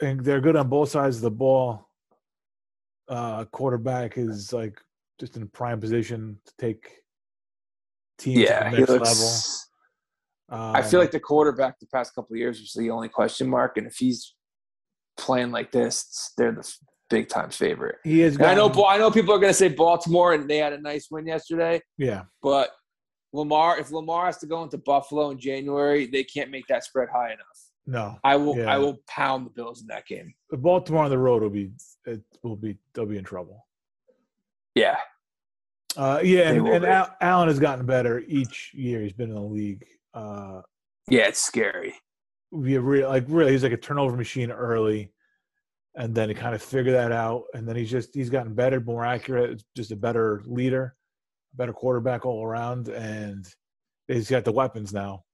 and they're good on both sides of the ball. Uh, quarterback is like just in a prime position to take teams Yeah, to the he next looks. level. Um, I feel like the quarterback the past couple of years was the only question mark, and if he's playing like this, they're the big time favorite. he is. And I know, I know people are going to say Baltimore, and they had a nice win yesterday. Yeah, But Lamar, if Lamar has to go into Buffalo in January, they can't make that spread high enough. no. I will, Yeah. I will pound the Bills in that game. Baltimore on the road will be it will be they'll be in trouble. Yeah, Uh, yeah, They and, and. Al- Allen has gotten better each year he's been in the league. Uh, yeah, it's scary. we re- like really he's like a turnover machine early, and then he kind of figured that out, and then he's just he's gotten better, more accurate, just a better leader, better quarterback all around, and he's got the weapons now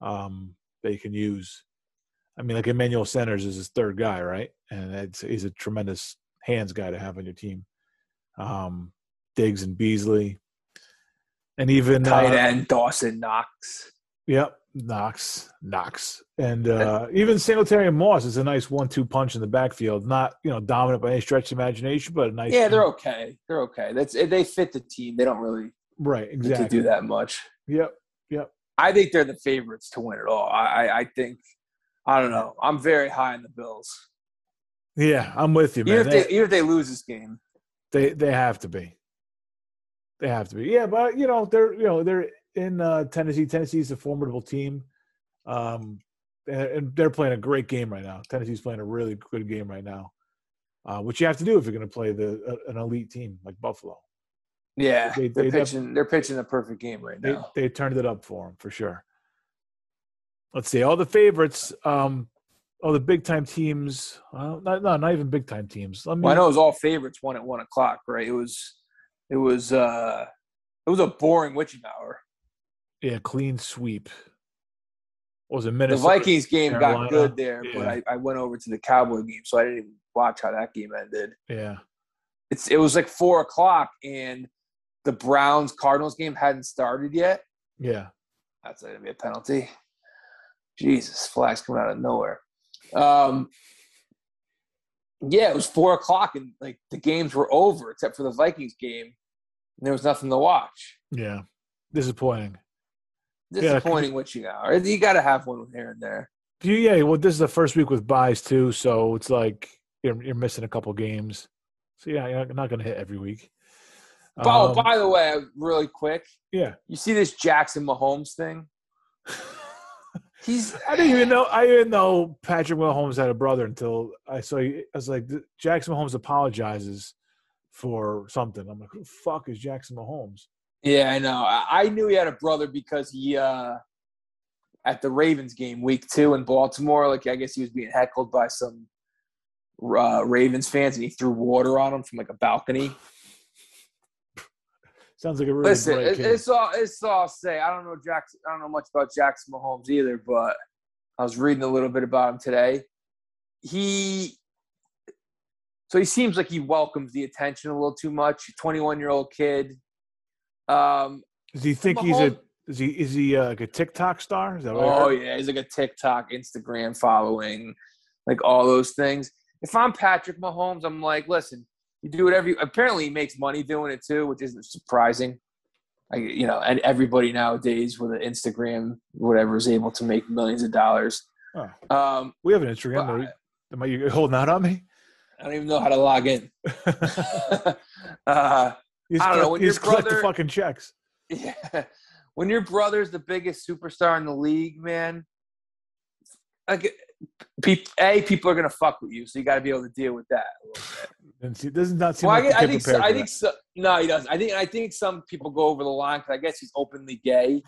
um, that he can use. I mean, like Emmanuel Sanders is his third guy, right? And he's a tremendous hands guy to have on your team. Um, Diggs and Beasley, and even Tight uh, end Dawson Knox. Yep, Knox, Knox, and uh, even Singletary and Moss is a nice one-two punch in the backfield. Not you know dominant by any stretch of imagination, but a nice. Yeah, they're okay. They're okay. That's they fit the team. They don't really right. need Exactly. to do that much. Yep. Yep. I think they're the favorites to win it all. I, I, I think. I don't know. I'm very high in the Bills. Yeah, I'm with you, Even man. if They, they, even if they lose this game, they they have to be. They have to be. Yeah, but you know they're you know they're in uh, Tennessee. Tennessee's a formidable team, um, and, and they're playing a great game right now. Tennessee's playing a really good game right now, uh, which you have to do if you're going to play the uh, an elite team like Buffalo. yeah, They- they, are they pitching. They're pitching a perfect game right they, now. they turned it up for them for sure. Let's see all the favorites. Um, all the big time teams. Well, not no, not even big time teams. Let me. Well, I know it was all favorites one at one o'clock, right? It was, it was, uh it was a boring witching hour. Yeah, clean sweep. What was it Minnesota? The Vikings game Carolina, got good there, but. I, I went over to the Cowboy game, so I didn't even watch how that game ended. Yeah, It's it was like four o'clock, and the Browns Cardinals game hadn't started yet. yeah. That's gonna be a penalty. Jesus, flags coming out of nowhere. Um, yeah, it was four o'clock, and like the games were over except for the Vikings game. And there was nothing to watch. Yeah, disappointing. Yeah, Disappointing you hour. You got to have one here and there. Yeah, well, this is the first week with buys too, so it's like you're you're missing a couple games. So yeah, you're not going to hit every week. oh, Um, by the way, really quick, yeah. you see this Jackson Mahomes thing? (laughs) He's I didn't even know. I didn't know Patrick Mahomes had a brother until I saw. I was like, Jackson Mahomes apologizes for something. I'm like, who the fuck is Jackson Mahomes? Yeah, I know. I, I knew he had a brother because he uh at the Ravens game week two in Baltimore, like I guess he was being heckled by some uh, Ravens fans and he threw water on them from like a balcony. Sounds like a really Listen, it, it's all it's all I'll say. I don't know Jackson. I don't know much about Jackson Mahomes either, but I was reading a little bit about him today. He so he seems like he welcomes the attention a little too much. Twenty one year old kid. Um, Does he think he's a? Is he? Is he uh, like a TikTok star? Is that what Oh yeah, he's like a TikTok, Instagram following, like all those things. If I'm Patrick Mahomes, I'm like, listen, you do whatever. You, apparently, he makes money doing it too, which isn't surprising. I, you know, and everybody nowadays with an Instagram, whatever, is able to make millions of dollars. Oh, Um, we have an Instagram. You- Am I holding out on me? I don't even know how to log in. (laughs) (laughs) uh, You just I don't know, when you collect the fucking checks. (laughs) Yeah. When your brother's the biggest superstar in the league, man, like, a people are gonna fuck with you, so you got to be able to deal with that. A little bit. And see, does not seem Well, I, like the I think so, I think so, no, he doesn't. I think I think some people go over the line because I guess he's openly gay,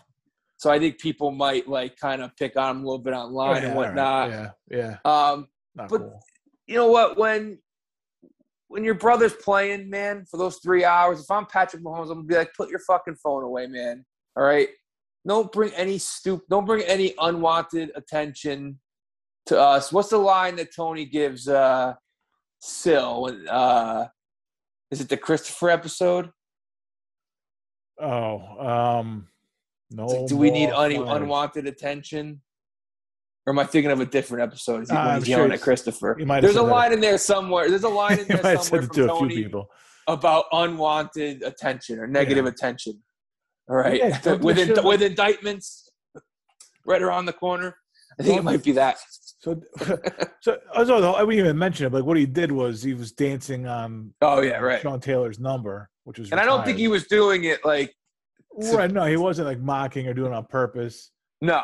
so I think people might like kind of pick on him a little bit Oh, online yeah, and all right. whatnot. Yeah, yeah, Um, not but- cool. you know what? When when your brother's playing, man, for those three hours, if I'm Patrick Mahomes, I'm gonna be like, put your fucking phone away, man. All right. Don't bring any stoop. Don't bring any unwanted attention to us. What's the line that Tony gives uh Sil? When, uh, is it the Christopher episode? Oh, um, no. Like, do we need fires. unwanted attention? Or am I thinking of a different episode? Is he, when I'm he's sure yelling at Christopher? you might have There's a that. line in there somewhere. There's a line in (laughs) there somewhere from to a few Tony people. about unwanted attention or negative attention. All right, Yeah, (laughs) with in, like- with indictments right around the corner. I think it might be that. So, so I wouldn't even mention it. But what he did was he was dancing on Oh yeah, right. Sean Taylor's number, which was. And I don't think he was doing it like right. No, he wasn't like mocking or doing it on purpose. no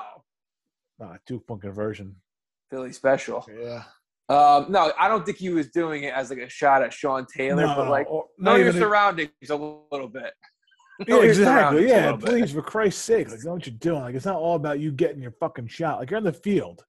Nah, two point conversion. Philly special. Yeah. Um, no, I don't think he was doing it as like a shot at Sean Taylor, No, but like or- know your surroundings a little bit. (laughs) Yeah, exactly. Yeah, please, for Christ's sake, like, know what you're doing. Like, it's not all about you getting your fucking shot. Like, you're on the field.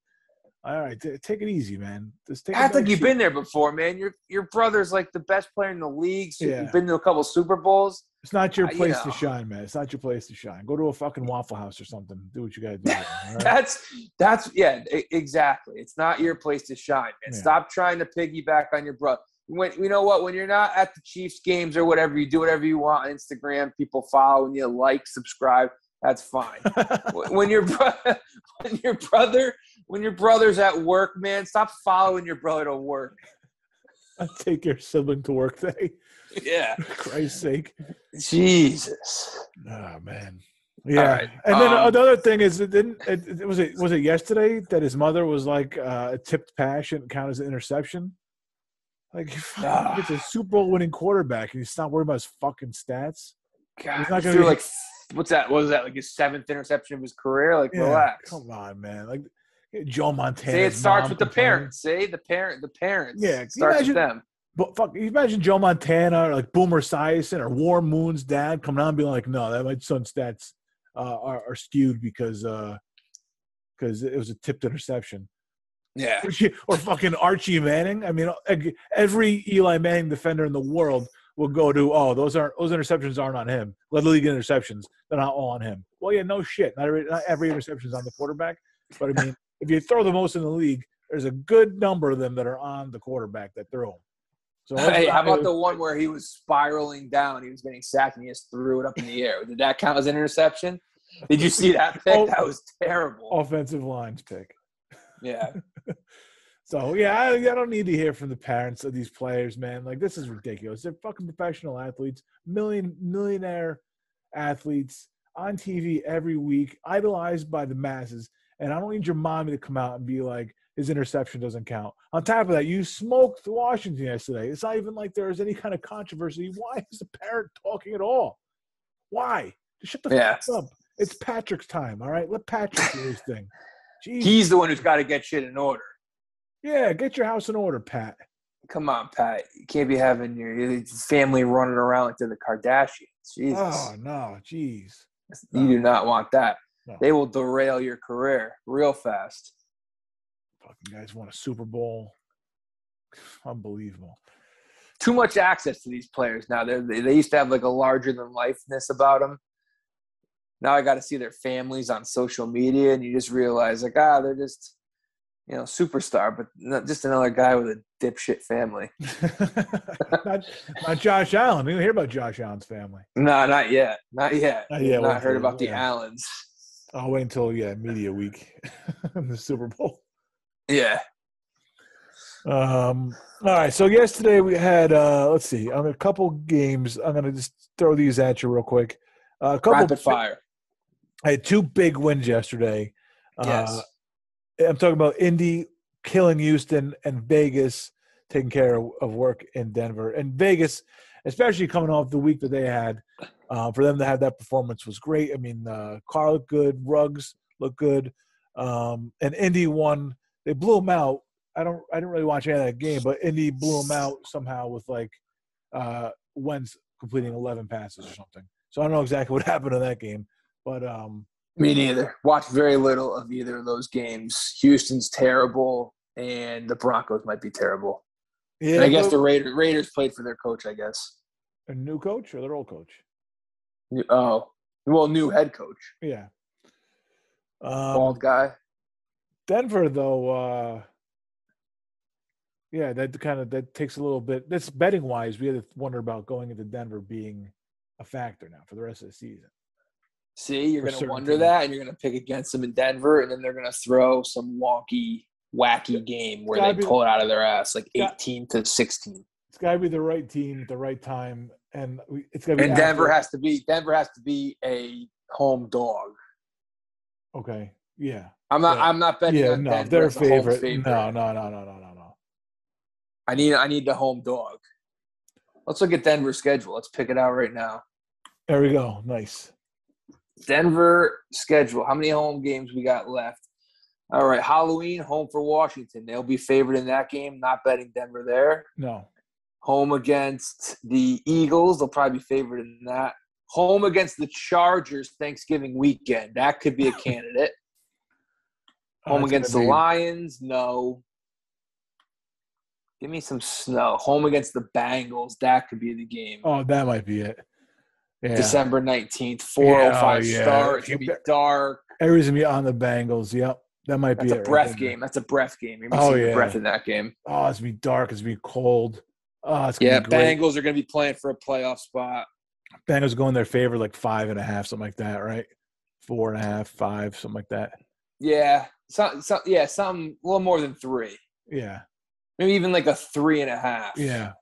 All right, t- take it easy, man. Just take. Act like you've been there before, man. Your your brother's like the best player in the league. So Yeah. You've been to a couple Super Bowls. It's not your Uh, you place know. to shine, man. It's not your place to shine. Go to a fucking Waffle House or something. Do what you gotta do. all (laughs) right? That's that's yeah, exactly. It's not your place to shine, man. Yeah. Stop trying to piggyback on your brother. When you know what, when you're not at the Chiefs games or whatever, you do whatever you want on Instagram. People follow and you like, subscribe. That's fine. (laughs) When- your brother, (laughs) when your brother, when your brother's at work, man, stop following your brother to work. Take your sibling to work day. Yeah, (laughs) For Christ's sake. Jesus. Oh man. Yeah. right, And then um, the other thing is, it didn't it, it- was it was it yesterday that his mother was like uh, a tipped pass shouldn't count as an interception? Like (laughs) he fucking Ah. a Super Bowl winning quarterback and he's not worried about his fucking stats. God, He's not gonna be- like what's that? What was that? Like his seventh interception of his career? Like Yeah, relax. Come on, man. Like Joe Montana. See, it starts with the parents. See, the parent, the parents. Yeah, it can you starts with them. But fuck, you imagine Joe Montana or like Boomer Esiason or Warren Moon's dad coming out and being like, "No, that my son's stats uh, are, are skewed because uh because it was a tipped interception." Yeah, (laughs) or fucking Archie Manning. I mean, every Eli Manning defender in the world will go to, "Oh, those aren't those interceptions aren't on him. Let the league interceptions, they're not all on him." Well, yeah, no shit. Not every not every interception is on the quarterback, but I mean, if you throw the most in the league, there's a good number of them that are on the quarterback that throw them. So Hey, how about the one where he was spiraling down? He was getting sacked and he just threw it up in the air. Did that count as an interception? Did you see that pick? Oh. That was terrible. offensive lines pick? Yeah. (laughs) So yeah, I, I don't need to hear from the parents of these players, man. Like this is ridiculous. They're fucking professional athletes, million millionaire athletes on TV every week, idolized by the masses. And I don't need your mommy to come out and be like, his interception doesn't count. On top of that, you smoked Washington yesterday. It's not even like there is any kind of controversy. Why is the parent talking at all? Why? Just shut the Yeah. fuck up. It's Patrick's time, all right? Let Patrick do his thing. (laughs) Jeez. He's the one who's got to get shit in order. Yeah, get your house in order, Pat. Come on, Pat. You can't be having your family running around like they're the Kardashians. Jesus. Oh no, jeez. You do not want that. No. They will derail your career real fast. Fucking guys won a Super Bowl. Unbelievable. Too much access to these players now. They're, they they used to have like a larger than lifeness about them. Now I got to see their families on social media, and you just realize like ah, they're just you know superstar, but not just another guy with a dipshit family. (laughs) (laughs) not, not Josh Allen. We didn't hear about Josh Allen's family. No, not yet, not yet. Not yet, Not heard about the yeah. Allens. I'll wait until yeah, media week, (laughs) the Super Bowl. Yeah, Um, all right. So yesterday we had uh, let's see, um, a couple games. I'm gonna just throw these at you real quick. Uh, a couple. rapid fire. I had two big wins yesterday. Yes. Uh, I'm talking about Indy killing Houston and Vegas taking care of, of work in Denver. And Vegas, especially coming off the week that they had, uh, for them to have that performance was great. I mean, uh, Carr looked good, Ruggs looked good, um, and Indy won. They blew them out. I don't. I didn't really watch any of that game, but Indy blew them out somehow with like uh, Wentz completing 11 passes or something. So I don't know exactly what (laughs) happened in that game, but um, Me neither. Watched very little of either of those games. Houston's terrible, and the Broncos might be terrible. yeah, And I guess the Raiders, Raiders played for their coach. I guess. A new coach or their old coach? New- Oh, well, new head coach, Yeah. Um, bald guy. Denver, though, uh, yeah, that kind of that takes a little bit. That's betting wise. We had to wonder about going into Denver being a factor now for the rest of the season. See, you're going to wonder teams. that, and you're going to pick against them in Denver, and then they're going to throw some wonky, wacky game where they be- pull it out of their ass, like Got- 18 to 16. It's got to be the right team at the right time, and we, it's got to be. And Denver has to be Denver has to be a home dog. Okay. Yeah. I'm not. Yeah. I'm not betting Yeah. on No, Denver they're a as home favorite. favorite. No. No. No. No. No. No. No. I need. I need the home dog. Let's look at Denver's schedule. Let's pick it out right now. There we go. Nice. Denver schedule. How many home games we got left? All right, Halloween home for Washington. They'll be favored in that game. Not betting Denver there. No. Home against the Eagles. They'll probably be favored in that. Home against the Chargers Thanksgiving weekend. That could be a (laughs) candidate. Oh, Home against the be- Lions. No. Give me some snow. Home against the Bengals. That could be the game. Oh, that might be it. Yeah. December 19th, 405 Yeah, oh, oh yeah. start. It's going to be dark. Everybody's gonna be on the Bengals. Yep. That might That's be a it. breath right game. That's a breath game. You're Oh, yeah. breath in that game. Oh, it's gonna be dark. It's gonna be cold. Oh, it's Yeah, be. Bengals are going to be playing for a playoff spot. Bengals go in their favor like five and a half, something like that, right? Four and a half, five, something like that. Yeah, some, some, yeah, something a little more than three. Yeah, Maybe even like a three and a half. yeah,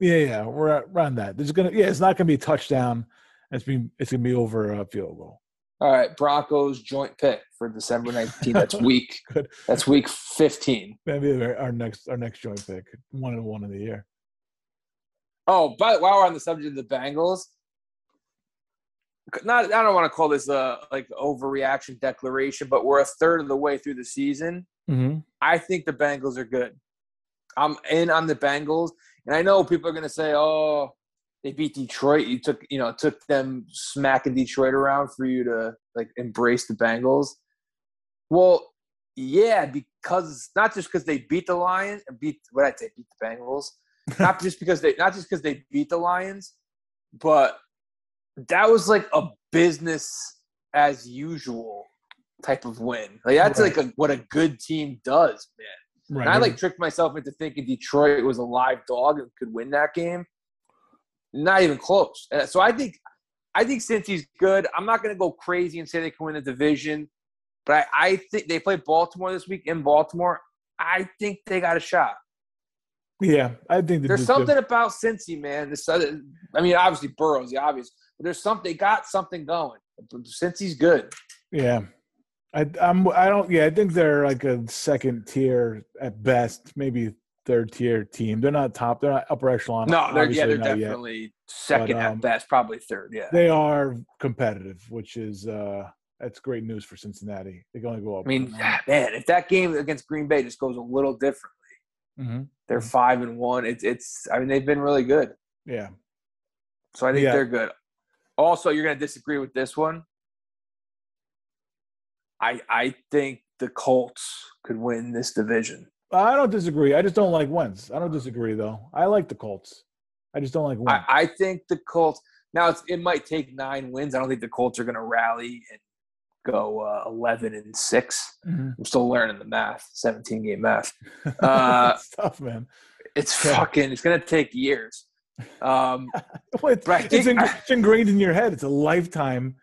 yeah, yeah. We're at- around that. There's gonna, yeah, it's not gonna be a touchdown. It's be, it's gonna be over a field goal. All right, Broncos joint pick for December 19th. That's (laughs) week. Good. That's week 15. Maybe our our next, our next joint pick, one and one of the year. Oh, but while we're on the subject of the Bengals, not I don't want to call this a like overreaction declaration, but we're a third of the way through the season. Mm-hmm. I think the Bengals are good. I'm in on the Bengals, and I know people are going to say, "Oh, they beat Detroit. You took, you know, it took them smacking Detroit around for you to like embrace the Bengals." Well, yeah, because not just because they beat the Lions, beat what I say, beat the Bengals, (laughs) not just because they, not just because they beat the Lions, but that was like a business as usual type of win. Like that's Right. like a, what a good team does, man. Right. And I like tricked myself into thinking Detroit was a live dog and could win that game. Not even close. So I think, I think Cincy's good, I'm not going to go crazy and say they can win the division, but I, I think they play Baltimore this week in Baltimore. I think they got a shot. yeah, I think There's the- something about Cincy, man. This, other- I mean, obviously Burrow's the obvious, there's something. They got something going. Cincy's good. Yeah. I I'm I don't yeah, I think they're like a second tier at best, maybe third tier team. They're not top, they're not upper echelon. No, they're yeah, they're not yet. definitely second um, at best, probably third. Yeah. They are competitive, which is uh that's great news for Cincinnati. They're going to go up. I mean, man, if that game against Green Bay just goes a little differently, hmm they're five and one. It's it's. I mean, they've been really good, yeah. so I think Yeah. they're good. Also, you're going to disagree with this one. I I think the Colts could win this division. I don't disagree. I just don't like Wentz. I don't disagree though. I like the Colts. I just don't like Wentz. I, I think the Colts now it's, it might take nine wins. I don't think the Colts are going to rally and go uh, eleven and 6 i mm-hmm. I'm still learning the math, seventeen game math. (laughs) Uh, it's tough, man. It's Yeah. fucking. It's going to take years. Um, (laughs) Well, it's, it's, in- it's ingrained in your head. It's a lifetime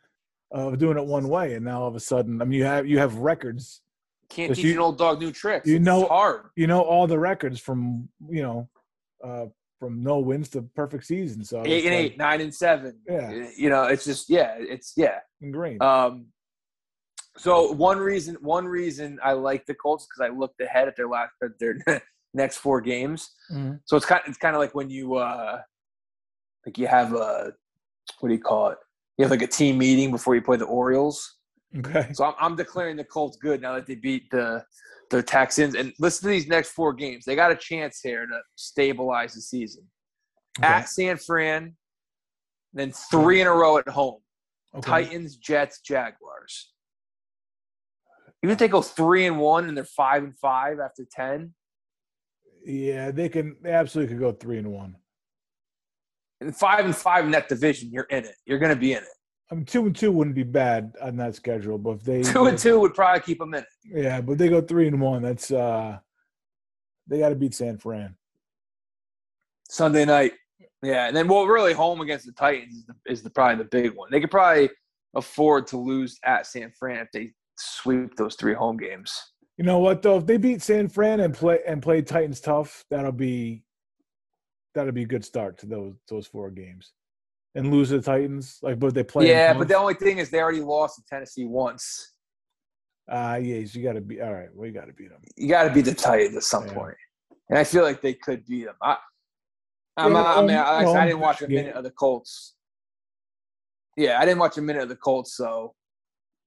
of doing it one way, and now all of a sudden, I mean, you have you have records. can't teach you- an old dog new tricks. you It's know- hard. You know all the records from you know uh, from no wins to perfect season. So Eight and like eight, nine and seven. Yeah. You know, it's just yeah, it's yeah. ingrained. Um, so one reason, one reason I like the Colts because I looked ahead at their last, at their next four games. Mhm. So it's kind, it's kind of like when you, uh, like you have a, what do you call it? You have like a team meeting before you play the Orioles. Okay. So I'm, I'm declaring the Colts good now that they beat the the Texans. And listen to these next four games. They got a chance here to stabilize the season. Okay. At San Fran, then three in a row at home. Okay. Titans, Jets, Jaguars. Even if they go three and one and they're five and five after ten, Yeah, they can. They absolutely could go three and one. and five and five in that division, you're in it. You're going to be in it. I mean, two and two wouldn't be bad on that schedule, but if they (laughs) Two and two would probably keep them in it. yeah, but they go three and one. That's uh, they got to beat San Fran. Sunday night, yeah, and then well, really, home against the Titans is, the, is the probably the big one. They could probably afford to lose at San Fran if they sweep those three home games. You know what though? If they beat San Fran and play and play Titans tough, that'll be that'll be a good start to those those four games. And lose to the Titans, like but they play. yeah, but the only thing is they already lost to Tennessee once. uh yeah, so you got to be all right. Well, got to beat them. You got to beat the Titans at some Yeah. point, and I feel like they could beat them. I, I'm, Yeah, I mean, I, I didn't watch a minute of the Colts. Yeah, I didn't watch a minute of the Colts, so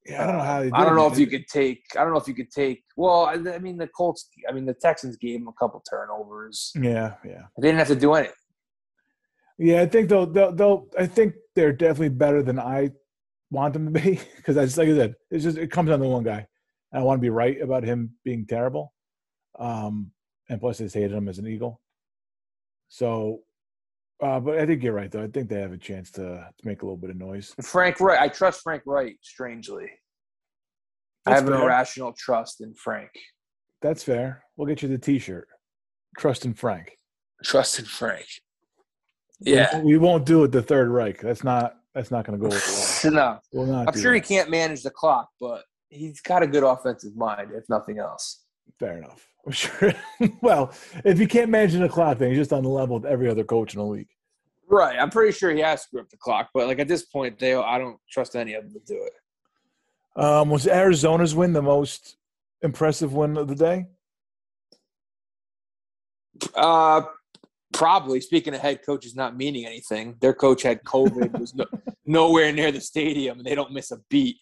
Yeah, I don't know how they. I don't know it. if you could take. I don't know if you could take. Well, I, I mean, the Colts. I mean, the Texans gave them a couple turnovers. Yeah, yeah, They didn't have to do anything. yeah. I think they'll they'll, they'll I think they're definitely better than I want them to be (laughs) because I just like I said, it's just it comes down to one guy, and I want to be right about him being terrible. Um, and plus, I hated him as an Eagle. So, uh, but I think you're right though. I think they have a chance to to make a little bit of noise. Frank Reich. I trust Frank Reich. Strangely, I That's have an irrational trust in Frank. That's fair. We'll get you the T-shirt. Trust in Frank. Trust in Frank. Yeah. won't- we won't do it the Third Reich. That's not. That's not going to go well. (laughs) no, We'll not I'm sure he can't manage the clock, but he's got a good offensive mind, if nothing else. Fair enough. I'm (laughs) sure. well, if you can't manage the clock, then he's just on the level of every other coach in the league. Right. I'm pretty sure he has screwed up the clock, but like at this point, they I don't trust any of them to do it. Um, was Arizona's win the most impressive win of the day? Uh, probably. Speaking of head coaches not meaning anything, their coach had COVID, was no, (laughs) nowhere near the stadium, and they don't miss a beat.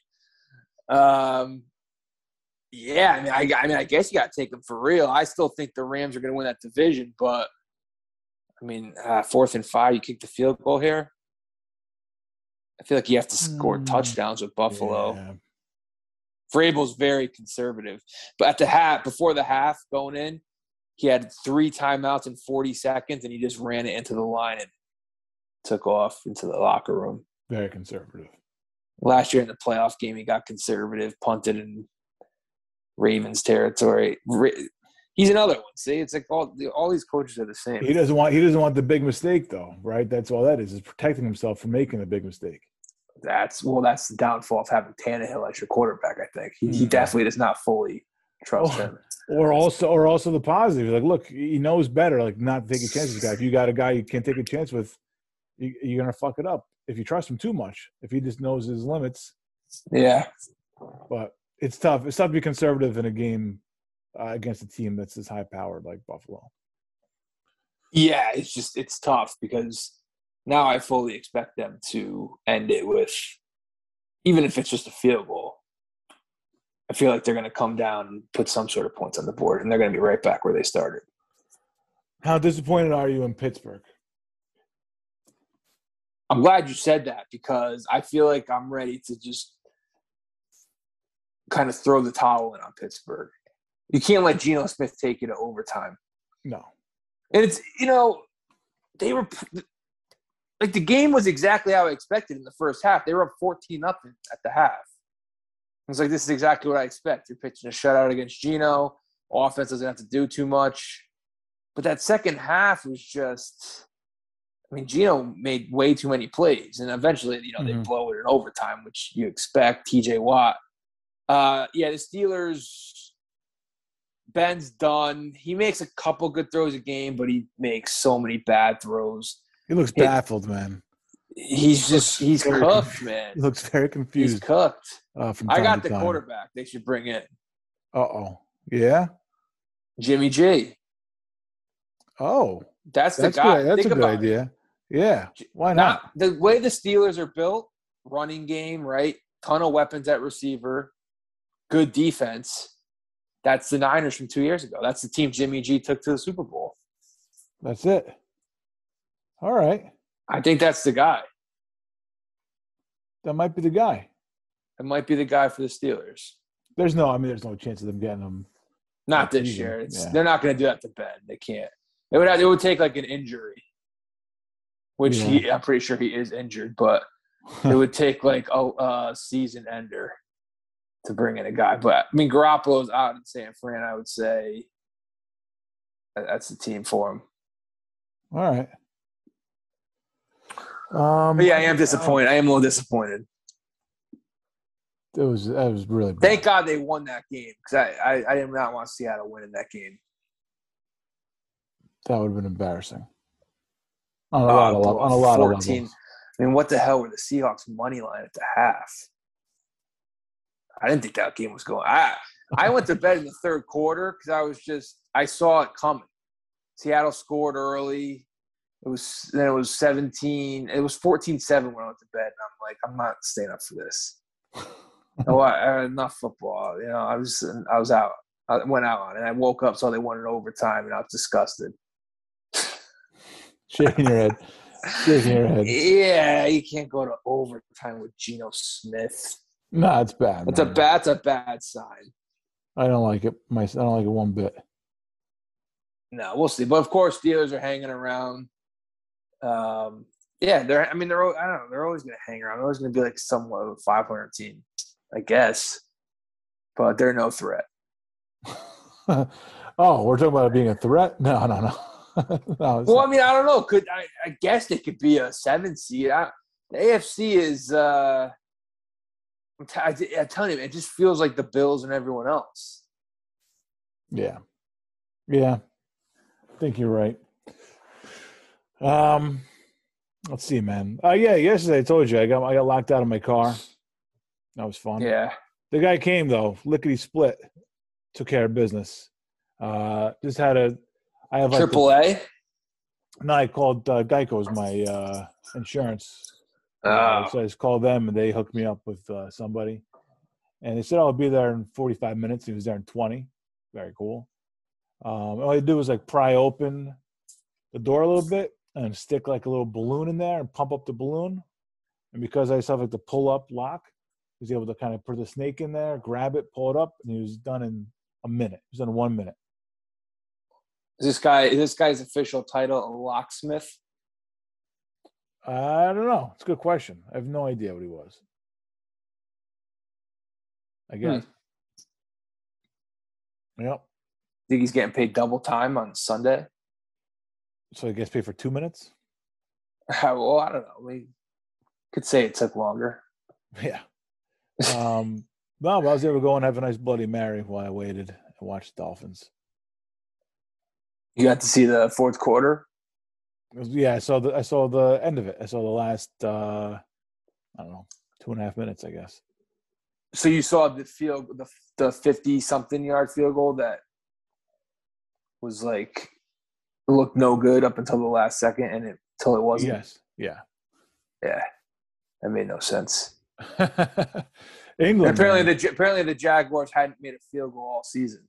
Um, yeah, I mean, I, I mean, I guess you got to take them for real. I still think the Rams are going to win that division, but I mean, uh, fourth and five, you kick the field goal here. I feel like you have to score Hmm. touchdowns with Buffalo. Yeah. Vrabel's very conservative. But at the half, before the half going in, he had three timeouts in 40 seconds, and he just ran it into the line and took off into the locker room. Very conservative. Last year in the playoff game, he got conservative, punted in Ravens territory. He's another one. See, it's like all all these coaches are the same. He doesn't want. He doesn't want the big mistake, though, right? That's all that is. Is protecting himself from making a big mistake. That's well, that's the downfall of having Tannehill as your quarterback. I think he, he Mhm. definitely does not fully trust Oh. him. Or also, or also the positive. Like, look, he knows better. Like, not take a chance with guy. If you got a guy you can't take a chance with, you, you're gonna fuck it up if you trust him too much. If he just knows his limits, Yeah, but it's tough. It's tough to be conservative in a game uh, against a team that's as high powered like Buffalo. Yeah, it's just it's tough because now I fully expect them to end it with even if it's just a field goal. I feel like they're going to come down and put some sort of points on the board, and they're going to be right back where they started. How disappointed are you in Pittsburgh? I'm glad you said that because I feel like I'm ready to just kind of throw the towel in on Pittsburgh. You can't let Geno Smith take you to overtime. No. And it's you know, they were like the game was exactly how I expected in the first half. They were up 14 nothing at the half. I was like, this is exactly what I expect. You're pitching a shutout against Geno. Offense doesn't have to do too much. But that second half was just I mean, Geno made way too many plays, and eventually, you know, mm-hmm. they blow it in overtime, which you expect. T.J. Watt, uh, yeah, the Steelers. Ben's done. He makes a couple good throws a game, but he makes so many bad throws. He looks baffled, man. He's just he's cooked, man. He looks very confused. He's cooked. Uh, I got the time. quarterback. They should bring in. Uh oh. Yeah. Jimmy G. Oh, that's the that's guy. Good. That's Think a good idea. It. Yeah. Why not? not? The way the Steelers are built, running game, right? Ton of weapons at receiver, good defense. That's the Niners from two years ago. That's the team Jimmy G took to the Super Bowl. That's it. All right. I think that's the guy. That might be the guy. It might be the guy for the Steelers. There's no, I mean, there's no chance of them getting him. Not this year. Yeah. They're not going to do that to Ben. They can't. It would. Have, it would take like an injury which yeah. he I'm pretty sure he is injured, but it would (laughs) take like a, a, season ender to bring in a guy. But I mean, Garoppolo's out in San Fran. I would say that's the team for him. All right. Um, but yeah, I am disappointed. I am a little disappointed. It was that was really. Bad. Thank God they won that game because I, I I did not want Seattle winning that game. That would have been embarrassing on a lot of on a lot 14. of levels. I mean, what the hell were the Seahawks money line at the half? I didn't think that game was going. I I went to bed in the third quarter because I was just I saw it coming. Seattle scored early. It was then it was 17. It was 14-7 when I went to bed, and I'm like, I'm not staying up for this. no, I, I, enough football. You know, I was I was out. I went out on it. I woke up, saw they won in overtime, and I was disgusted shaking your head. Shaking your head. (laughs) Yeah, you can't go to overtime with Geno Smith. No, it's bad. It's man. a bad. It's a bad sign. I don't like it. My, I don't like it one bit. No, we'll see. But of course, Steelers are hanging around. Um, yeah, they're. I mean, they're. I don't know. They're always going to hang around. They're always going to be like somewhat of a 500 team, I guess. But they're no threat. (laughs) oh, we're talking about being a threat? No, no, no. (laughs) no, well, I mean, I don't know. Could I, I guess it could be a seven seed. I, the AFC is. uh I'm, t- I, I'm telling you, it just feels like the Bills and everyone else. Yeah, yeah, I think you're right. Um, let's see, man. Uh, yeah, yesterday I told you I got I got locked out of my car. That was fun. Yeah. The guy came though, lickety split, took care of business. Uh, just had a I have like triple A. No, I called uh, Geico's my uh, insurance. Oh. Uh, so I just called them and they hooked me up with uh, somebody. And they said I'll be there in 45 minutes. He was there in 20. Very cool. Um, all I did was like pry open the door a little bit and stick like a little balloon in there and pump up the balloon. And because I just have like the pull up lock, he was able to kind of put the snake in there, grab it, pull it up, and he was done in a minute. He was done in one minute. Is this guy is this guy's official title a locksmith? I don't know. It's a good question. I have no idea what he was. I hmm. guess. Hmm. Yep. Think he's getting paid double time on Sunday? So he gets paid for two minutes? (laughs) well, I don't know. We could say it took longer. (laughs) Yeah. Um, no, but I was able to go and have a nice Bloody Mary while I waited and watched Dolphins. You got to see the fourth quarter. Yeah, I saw the I saw the end of it. I saw the last uh I don't know two and a half minutes, I guess. So you saw the field the the fifty something yard field goal that was like looked no good up until the last second, and it until it wasn't. Yes. Yeah. Yeah. That made no sense. (laughs) England. apparently, man. the apparently the Jaguars hadn't made a field goal all season.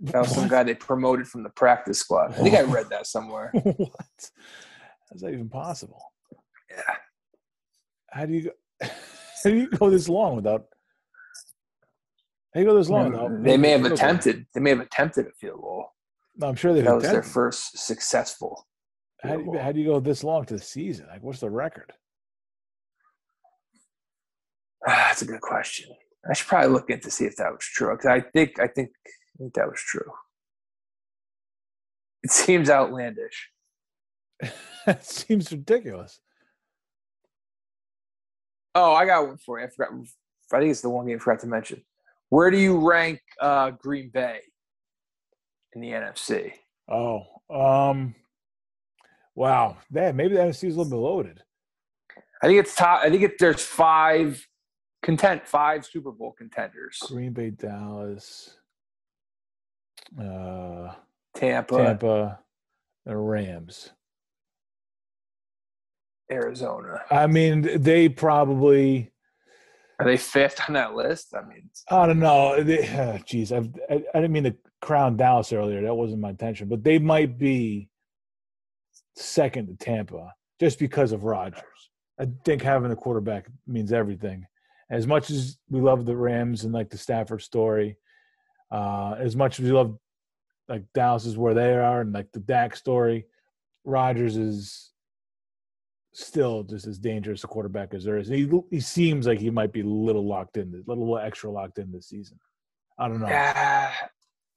That was some guy they promoted from the practice squad. I think I read that somewhere. (laughs) what? How's that even possible? Yeah. How do you go? (laughs) How do you go this long without? How do they go this long though. They may have attempted. They may have attempted a field goal. No, I'm sure they. Did. That was their first successful. How do, you, how do you go this long to the season? Like, what's the record? (sighs) That's a good question. I should probably look into see if that was true. Because I think I think think that was true. It seems outlandish. (laughs) that seems ridiculous. Oh, I got one for you. I forgot. I think it's the one game I forgot to mention. Where do you rank uh, Green Bay in the NFC? Oh, um, wow. Man, maybe the NFC is a little bit loaded. I think it's top. I think it, there's five content, five Super Bowl contenders. Green Bay, Dallas, uh, Tampa, Tampa, the Rams. Arizona. I mean, they probably are they fifth on that list. I mean, I don't know. Jeez, uh, I, I didn't mean to crown Dallas earlier. That wasn't my intention, but they might be second to Tampa just because of Rodgers. I think having a quarterback means everything. As much as we love the Rams and like the Stafford story, uh, as much as we love like Dallas is where they are and like the Dak story, Rodgers is still just as dangerous a quarterback as there is. He he seems like he might be a little locked in, a little extra locked in this season. I don't know. I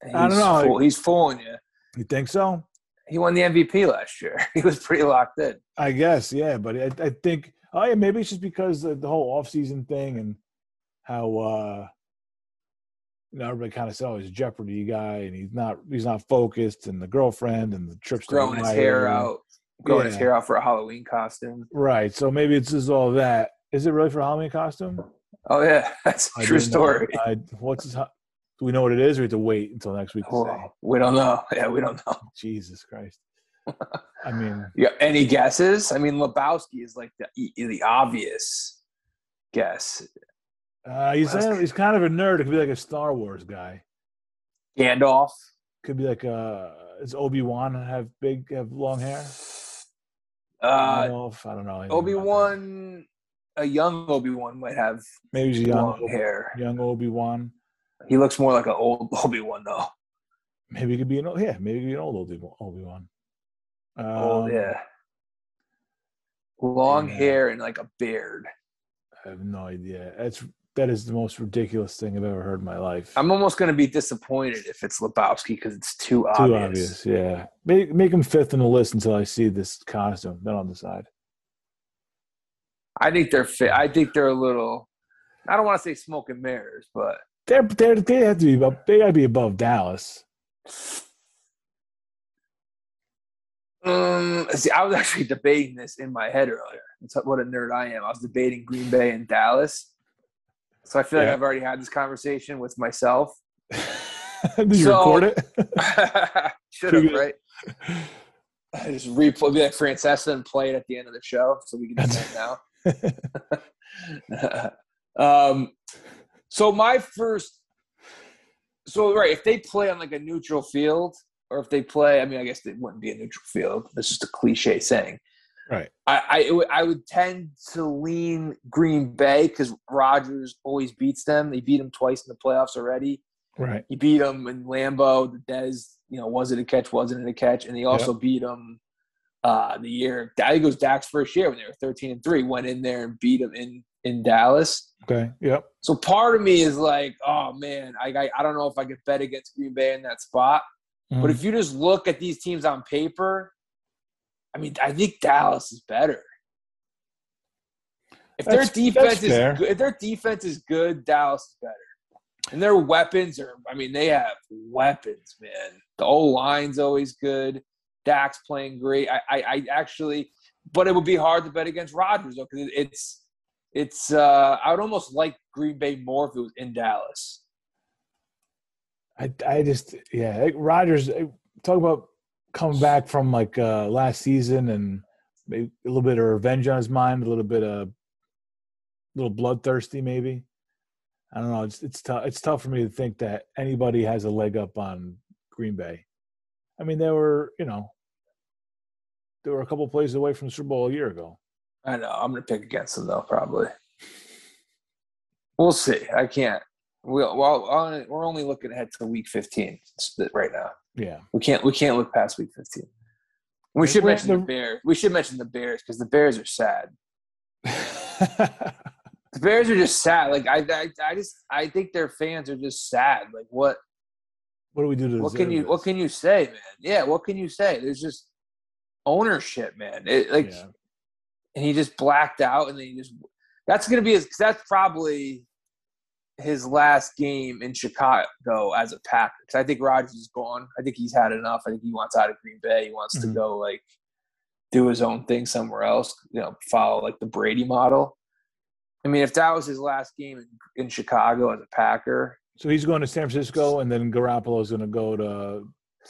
don't know. Fool, he's fooling you. You think so? He won the MVP last year. (laughs) He was pretty locked in. I guess, yeah. But I, I think, oh yeah, maybe it's just because of the whole offseason thing and how uh you know everybody kind of said, "Oh, he's a Jeopardy guy," and he's not he's not focused, and the girlfriend and the trips growing his hair out growing yeah. his hair out for a Halloween costume. Right. So maybe it's just all that. Is it really for a Halloween costume? Oh yeah, (laughs) that's a true story. I, what's his? Do we know what it is, or we have to wait until next week? Oh, we don't know. (laughs) Yeah, we don't know. Jesus Christ. (laughs) I mean, yeah. Any guesses? I mean, Lebowski is like the the obvious guess. Uh, he's a, he's kind of a nerd. It could be like a Star Wars guy. Gandalf. Could be like a. is Obi Wan have big have long hair? Uh, I don't know. Obi Wan, a young Obi Wan might have maybe he's young Obi, hair. Young Obi Wan. He looks more like an old (laughs) Obi Wan though. Maybe he could be an old, yeah, maybe he could be an old Obi Obi Wan. Um, oh yeah. Long yeah. hair and like a beard. I have no idea. That's that is the most ridiculous thing I've ever heard in my life. I'm almost going to be disappointed if it's Lebowski because it's too obvious. Too obvious, yeah. Make make him fifth in the list until I see this costume. Then I'll decide. I think they're fit. I think they're a little. I don't want to say smoke and mirrors, but they're, they're they have to be above. They got to be above Dallas. Um, see, I was actually debating this in my head earlier. That's what a nerd I am. I was debating Green Bay and Dallas so I feel yeah. like I've already had this conversation with myself. (laughs) Did you record it? (laughs) should have, right? I just replay, be like Francesa and play it at the end of the show so we can do that now. (laughs) um, so my first, so right, if they play on like a neutral field, or if they play, I mean, I guess it wouldn't be a neutral field. This is a cliche saying. Right. I I, I would tend to lean Green Bay because Rodgers always beats them. They beat them twice in the playoffs already. Right. He beat them in Lambeau. The Dez, you know, was it a catch? Wasn't it a catch? And he also yep. beat them uh, the year. I goes Dak's first year when they were thirteen and three. Went in there and beat them in in Dallas. Okay. Yep. So part of me is like, oh man, I I, I don't know if I could bet against Green Bay in that spot. Mm-hmm. But if you just look at these teams on paper, I mean, I think Dallas is better. If their defense is good, if their defense is good, Dallas is better. And their weapons are, I mean, they have weapons, man. The old line's always good. Dak's playing great. I, I, I actually, but it would be hard to bet against Rodgers though, because it's, it's. uh I would almost like Green Bay more if it was in Dallas. I, I just, yeah, Rodgers. Talk about coming back from like uh, last season and maybe a little bit of revenge on his mind, a little bit of a little bloodthirsty, maybe. I don't know. It's it's tough. It's tough for me to think that anybody has a leg up on Green Bay. I mean, they were, you know, they were a couple plays away from the Super Bowl a year ago. I know. I'm to pick against them though, probably. We'll see. I can't. We'll, well, we're only looking ahead to week 15 right now. Yeah. We can't we can't look past week 15. We should mention the the- Bears. We should mention the Bears because the Bears are sad. (laughs) The Bears are just sad. Like I, I, I just I think their fans are just sad. Like what what do we do to what can you this? what can you say, man? Yeah, what can you say? There's just ownership, man. It, like Yeah. and he just blacked out and then he just that's gonna be his that's probably his last game in Chicago as a Packer. I think Rodgers is gone. I think he's had enough. I think he wants out of Green Bay. He wants Mhm. to go like do his own thing somewhere else. You know, follow like the Brady model. I mean, if that was his last game in, in Chicago as a Packer, So he's going to San Francisco, and then Garoppolo's going to go to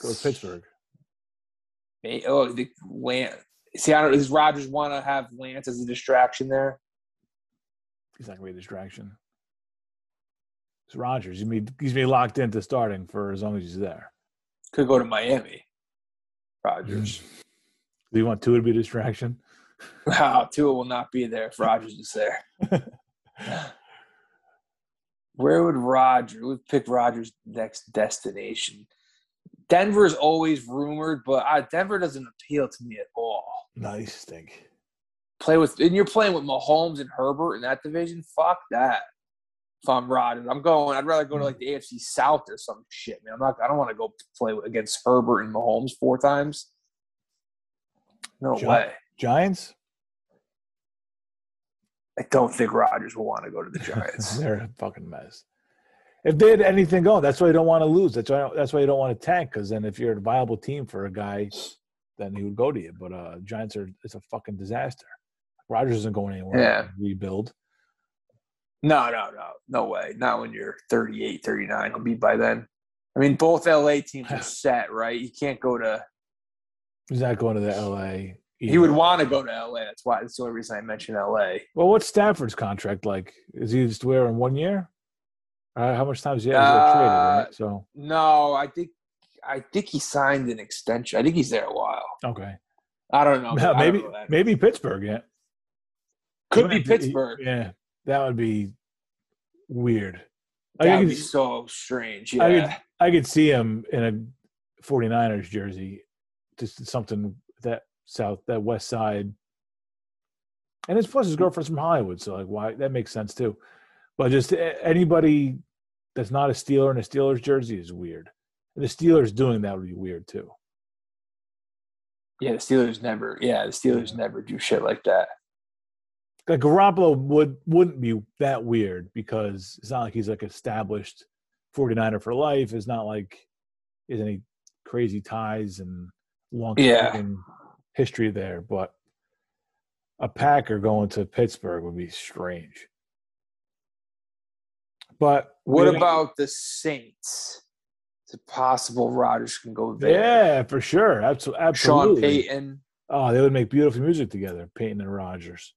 go to Pittsburgh. may- oh, the Lance. See, I don't. Does Rodgers want to have Lance as a distraction there? He's not going to be a distraction. It's Rodgers. He's be, he's be locked into starting for as long as he's there. Could go to Miami. Rodgers. Do you want Tua to be a distraction? Wow, (laughs) Tua will not be there if Rodgers is there. (laughs) Where would Rodgers? Would pick Rodgers' next destination? Denver's always rumored, but uh, Denver doesn't appeal to me at all. Nice, think. Play with, and you're playing with Mahomes and Herbert in that division. Fuck that. If I'm Rodgers, I'm going. I'd rather go to like the AFC South or some shit, man. I'm not. I don't want to go play against Herbert and Mahomes four times. No Gi- way. Giants? I don't think Rodgers will want to go to the (laughs) Giants. They're a fucking mess. If they had anything going, that's why you don't want to lose. That's why that's why you don't want to tank. Because then, if you're a viable team for a guy, then he would go to you. But uh Giants are it's a fucking disaster. Rodgers isn't going anywhere. Yeah. Rebuild. No, no, no. No way. Not when you're 38, 39. He'll be by then. I mean, both LA teams are (sighs) set, right? You can't go to. He's not going to the LA. He would want to go to LA. That's why. That's the only reason I mentioned LA. Well, what's Stafford's contract like? Is he just wearing one year? Uh, how much time is he Uh, traded? Right? So No, I think. I think he signed an extension. I think he's there a while. okay, I don't know. I don't maybe know maybe Pittsburgh. Yeah, Could be He- Pittsburgh. Yeah, that would be weird. That would could, be so strange. I Yeah. could, I could see him in a 49ers jersey, just something that south, that west side. And it's plus his girlfriend's from Hollywood, so like why that makes sense too. But just anybody that's not a Steeler in a Steelers jersey is weird. And the Steelers doing that would be weird too. Yeah. The Steelers never. Yeah. The Steelers never do shit like that. Like Garoppolo would wouldn't be that weird because it's not like he's like established 49er for life. It's not like is any crazy ties and long Yeah. history there. But a Packer going to Pittsburgh would be strange. But What we- about the Saints? Is it possible Rodgers can go there? yeah, for sure, absolutely, Sean. Payton. Oh, they would make beautiful music together, Payton and Rodgers.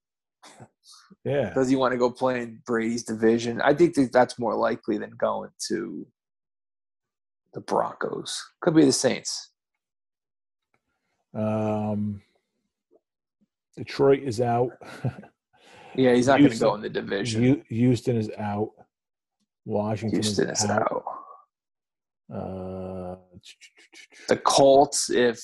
Yeah, Does he want to go play in Brady's division? I think that that's more likely than going to the Broncos. Could be the Saints. um, Detroit is out. (laughs) Yeah, he's not going to go in the division. Houston is out. Washington Houston is is out. out. Uh, The Colts, if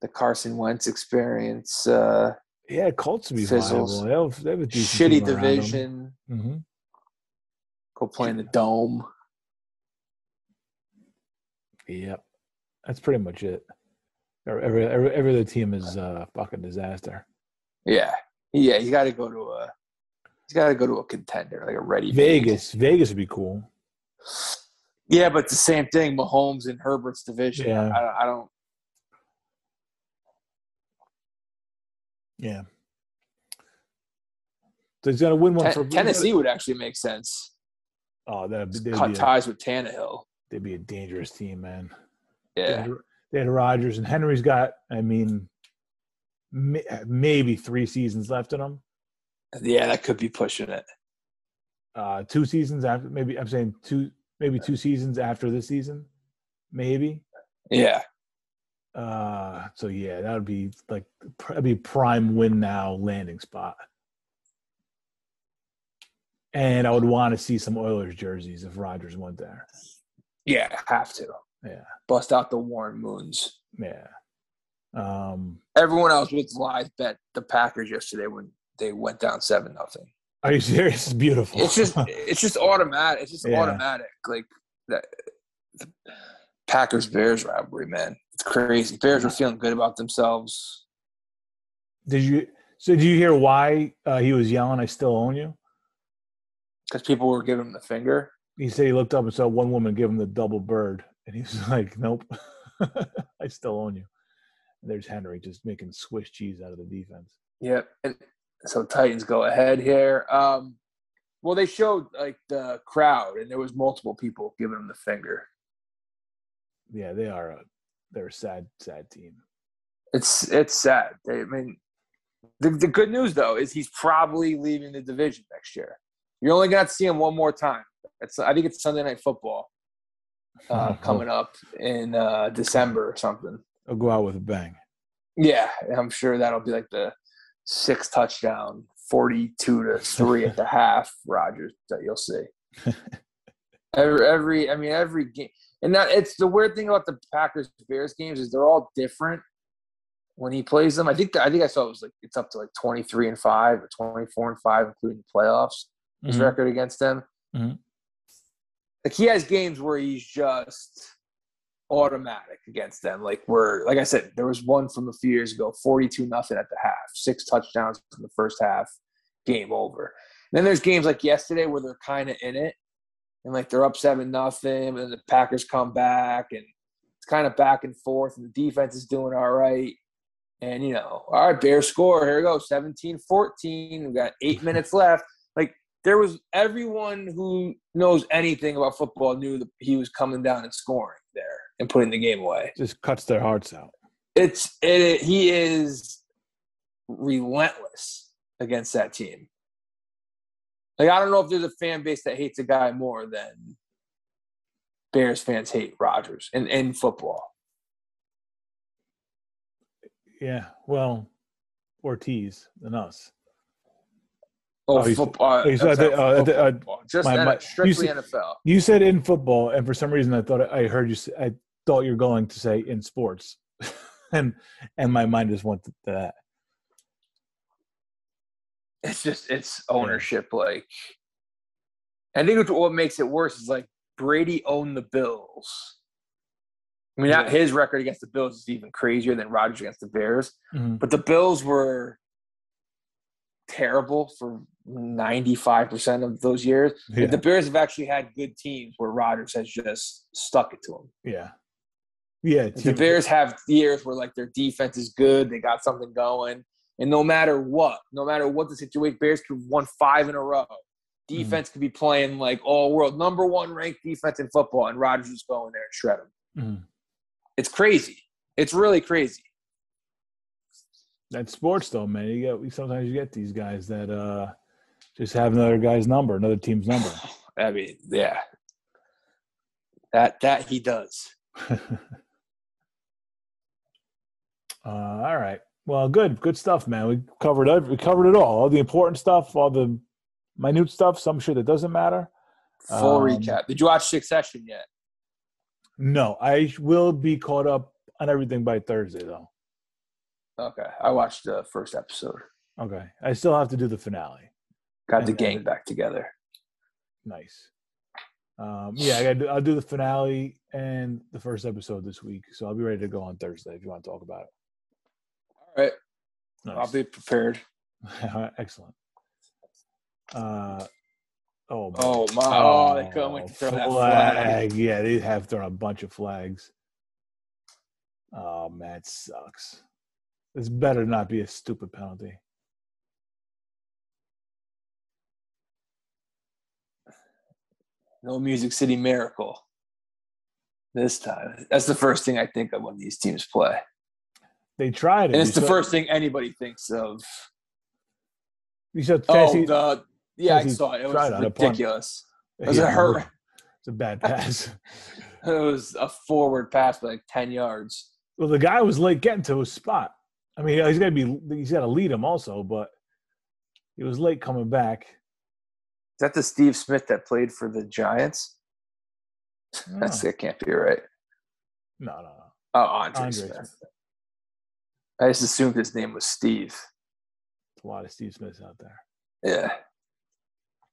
the Carson Wentz experience, uh, yeah, Colts would be Fizzles. viable. They have, a shitty team around them. division, Mhm. go play in the dome. Yep, that's pretty much it. Every every, every other team is uh, fucking disaster. Yeah, yeah, he's got to go to a. He's got to go to a contender, like a ready Vegas, Vegas would be cool. Yeah, but the same thing. Mahomes and Herbert's division. Yeah. I, I don't. Yeah. So he's got to win one Ten- for Tennessee would actually make sense. Oh, that'd, be- Cut be a, ties with Tannehill. they'd be a dangerous team, man. They Yeah, had, they had Rodgers and Henry's got. I mean, may, maybe three seasons left in him. yeah, that could be pushing it. Uh, two seasons after, maybe I'm saying two, maybe two seasons after this season, maybe. Yeah, Uh, so yeah, that would be like that'd be prime win now landing spot. And I would want to see some Oilers jerseys if Rodgers went there. Yeah, have to. Yeah. Bust out the Warren Moons. Yeah. Um, Everyone else with live bet the Packers yesterday when they went down seven nothing. are you serious? It's beautiful. It's just (laughs) it's just automatic. It's just Yeah. automatic. Like that the Packers Bears rivalry, man. It's crazy. Bears were feeling good about themselves. did you? So did you hear why uh, he was yelling? I still own you. Because people were giving him the finger. He said he looked up and saw one woman give him the double bird, and he was (laughs) like, "Nope, (laughs) I still own you." And there's Henry just making Swiss cheese out of the defense. Yep. And so Titans go ahead here. Um, well, they showed like the crowd, and there was multiple people giving him the finger. Yeah, they are a they're a sad sad team. It's it's sad. They, I mean, the the good news though is he's probably leaving the division next year. You're only gonna see him one more time. It's I think it's Sunday Night Football uh, (laughs) coming up in uh, December or something. I'll go out with a bang. Yeah, I'm sure that'll be like the six touchdown, forty-two to three at the (laughs) half. Rodgers that you'll see. (laughs) every, every, I mean, every game, and that it's the weird thing about the Packers Bears games is they're all different when he plays them. I think I think I saw it was like it's up to like twenty-three and five or twenty-four and five, including the playoffs. His Mhm. record against them. Mhm. Like he has games where he's just automatic against them. Like where, like I said, there was one from a few years ago, forty-two nothing at the half, six touchdowns in the first half, game over. And then there's games like yesterday where they're kind of in it, and like they're up seven nothing, and the Packers come back, and it's kind of back and forth, and the defense is doing all right. And you know, all right, Bears score. Here we go, 17-14. We've got eight minutes left. Like there was everyone who knows anything about football knew that he was coming down and scoring there and putting the game away. Just cuts their hearts out. It's it, he is relentless against that team. Like I don't know if there's a fan base that hates a guy more than Bears fans hate Rodgers in, in football. Yeah, well, Ortiz than us. Oh, Oh, football. oh, he's- uh, uh, football, uh. Just my- my- you strictly said- NFL. You said in football, and for some reason I thought I heard you. Say, I thought you're going to say in sports, (laughs) and and my mind just went to that. It's just it's ownership like i think what makes it worse is like brady owned the bills i mean not his record against the bills is even crazier than Rodgers against the bears Mhm. but the bills were terrible for 95% of those years Yeah. the bears have actually had good teams where Rodgers has just stuck it to them Yeah, yeah. the Bears have years where like their defense is good, they got something going, and no matter what, no matter what the situation, Bears could have won five in a row. Defense could be playing like all world number one ranked defense in football, and Rodgers is going there and shred them. Mhm. It's crazy. It's really crazy. That's sports, though, man. You get sometimes you get these guys that uh just have another guy's number, another team's number. (sighs) I mean, yeah, that that he does. (laughs) Uh, all right. Well, good, good stuff, man. We covered every, we covered it all, all the important stuff, all the minute stuff, some shit that doesn't matter. Full Um, recap. Did you watch Succession yet? No, I will be caught up on everything by Thursday, though. Okay, I watched the first episode. Okay, I still have to do the finale. Got the And- gang back together. Nice. Um, yeah, I gotta do, I'll do the finale and the first episode this week, so I'll be ready to go on Thursday if you want to talk about it. All right, Nice. I'll be prepared. (laughs) Excellent. Uh, oh, boy. Oh my! Oh, they couldn't wait to throw that flag. flag. Yeah, they have thrown a bunch of flags. Oh man, it sucks. This better not be a stupid penalty. No Music City Miracle. This time, that's the first thing I think of when these teams play, They tried it. and it's You the saw- first thing anybody thinks of. You saw Oh, the yeah, I saw it. It was on a punt. ridiculous. It was Yeah, a hurt. It's a bad pass. (laughs) (laughs) It was a forward pass by like ten yards. well, the guy was late getting to his spot. I mean, he's got to be. He's got to lead him also, but he was late coming back. Is that the Steve Smith that played for the Giants? That's (laughs) that can't be right. No, no, no. Oh, Andre, Andre Smith. Smith. I just assumed his name was Steve. There's a lot of Steve Smiths out there. Yeah.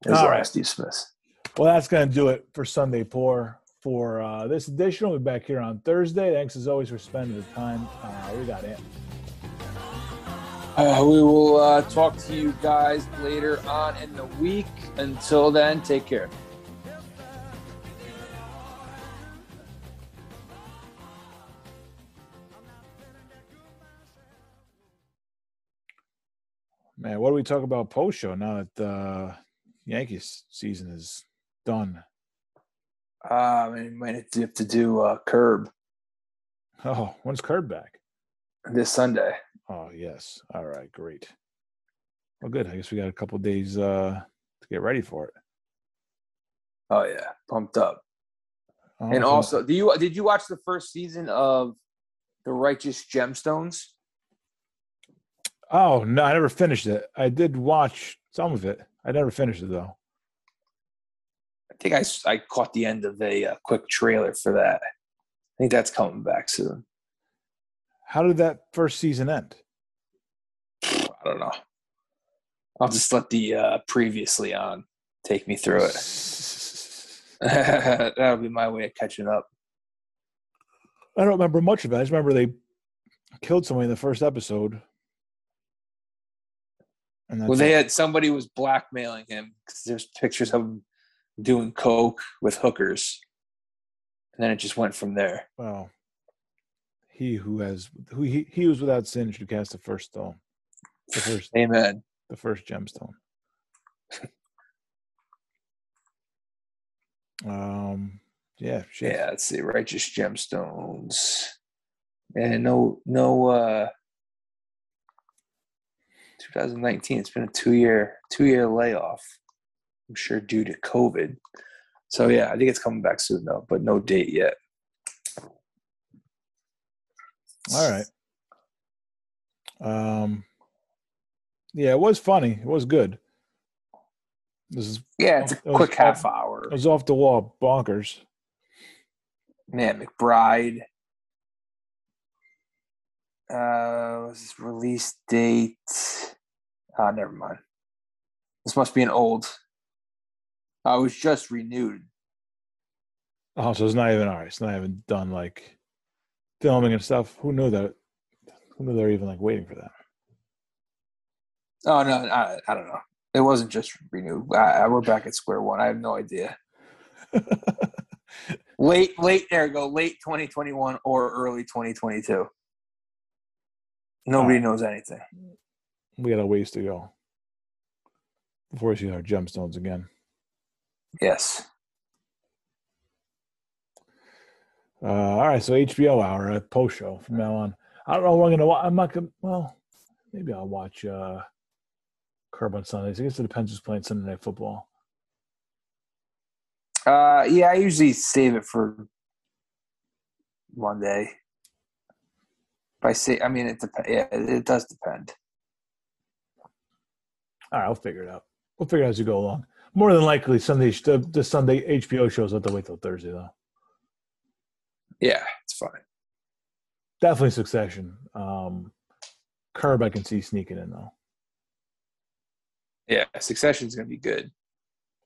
There's a lot right. of Steve Smiths. Well, that's going to do it for Sunday Pour for uh, this edition. We'll be back here on Thursday. Thanks as always for spending the time. Uh, we got it. Uh, we will uh, talk to you guys later on in the week. Until then, take care. Man, what do we talk about post show now that uh, Yankees season is done? Uh, I mean, might have to- have to do uh, Curb Oh, when's Curb back? this Sunday. Oh, yes. All right, great. Well, good. I guess we got a couple days uh, to get ready for it. Oh yeah, pumped up. Oh, And so- also, do you did you watch the first season of The Righteous Gemstones? Oh no, I never finished it. I did watch some of it. I never finished it though. I think I, I caught the end of a uh, quick trailer for that. I think that's coming back soon. How did that first season end? I don't know. I'll just let the uh, previously on take me through it. (laughs) That'll be my way of catching up. I don't remember much of it. I just remember they killed somebody in the first episode. Well, they it. had somebody was blackmailing him because there's pictures of him doing coke with hookers, and then it just went from there. well, he who has who he, he was without sin should cast the first stone. The first Amen. the first gemstone. (laughs) Um yeah, shit. Yeah, let's see. Righteous gemstones. And no, no. uh 2019. It's been a two year, two year layoff. I'm sure due to COVID. So yeah, I think it's coming back soon though, but no date yet. All right. Um yeah, it was funny. It was good. This is Yeah, it's a It quick half off- hour. it was off the wall bonkers. Man, McBride. Uh, was this release date? Ah, never mind. This must be an old. I was just renewed. Oh, so it's not even right. It's not even done like filming and stuff. Who knew that? Who knew they're even like waiting for that? Oh no, I, I don't know. It wasn't just renewed. I, I, we're back at square one. I have no idea. (laughs) Late, late. There we go. Late 2021 or early 2022. Nobody Alright. knows anything. We got a ways to go before we see our gemstones again. Yes. Uh, all right, so HBO hour at post show from now on. I don't know what I'm gonna. wa- I'm not gonna. Well, maybe I'll watch uh, Curb on Sundays. I guess it depends who's playing Sunday Night Football. Uh, yeah, I usually save it for Monday. If I say, I mean, it depends. Yeah, it does depend. All right, I'll figure it out. We'll figure it out as we go along. More than likely, Sunday the, the Sunday HBO shows. I have to wait till Thursday though. Yeah, it's fine. Definitely Succession. Um, Curb, I can see sneaking in though. Yeah, Succession's gonna be good.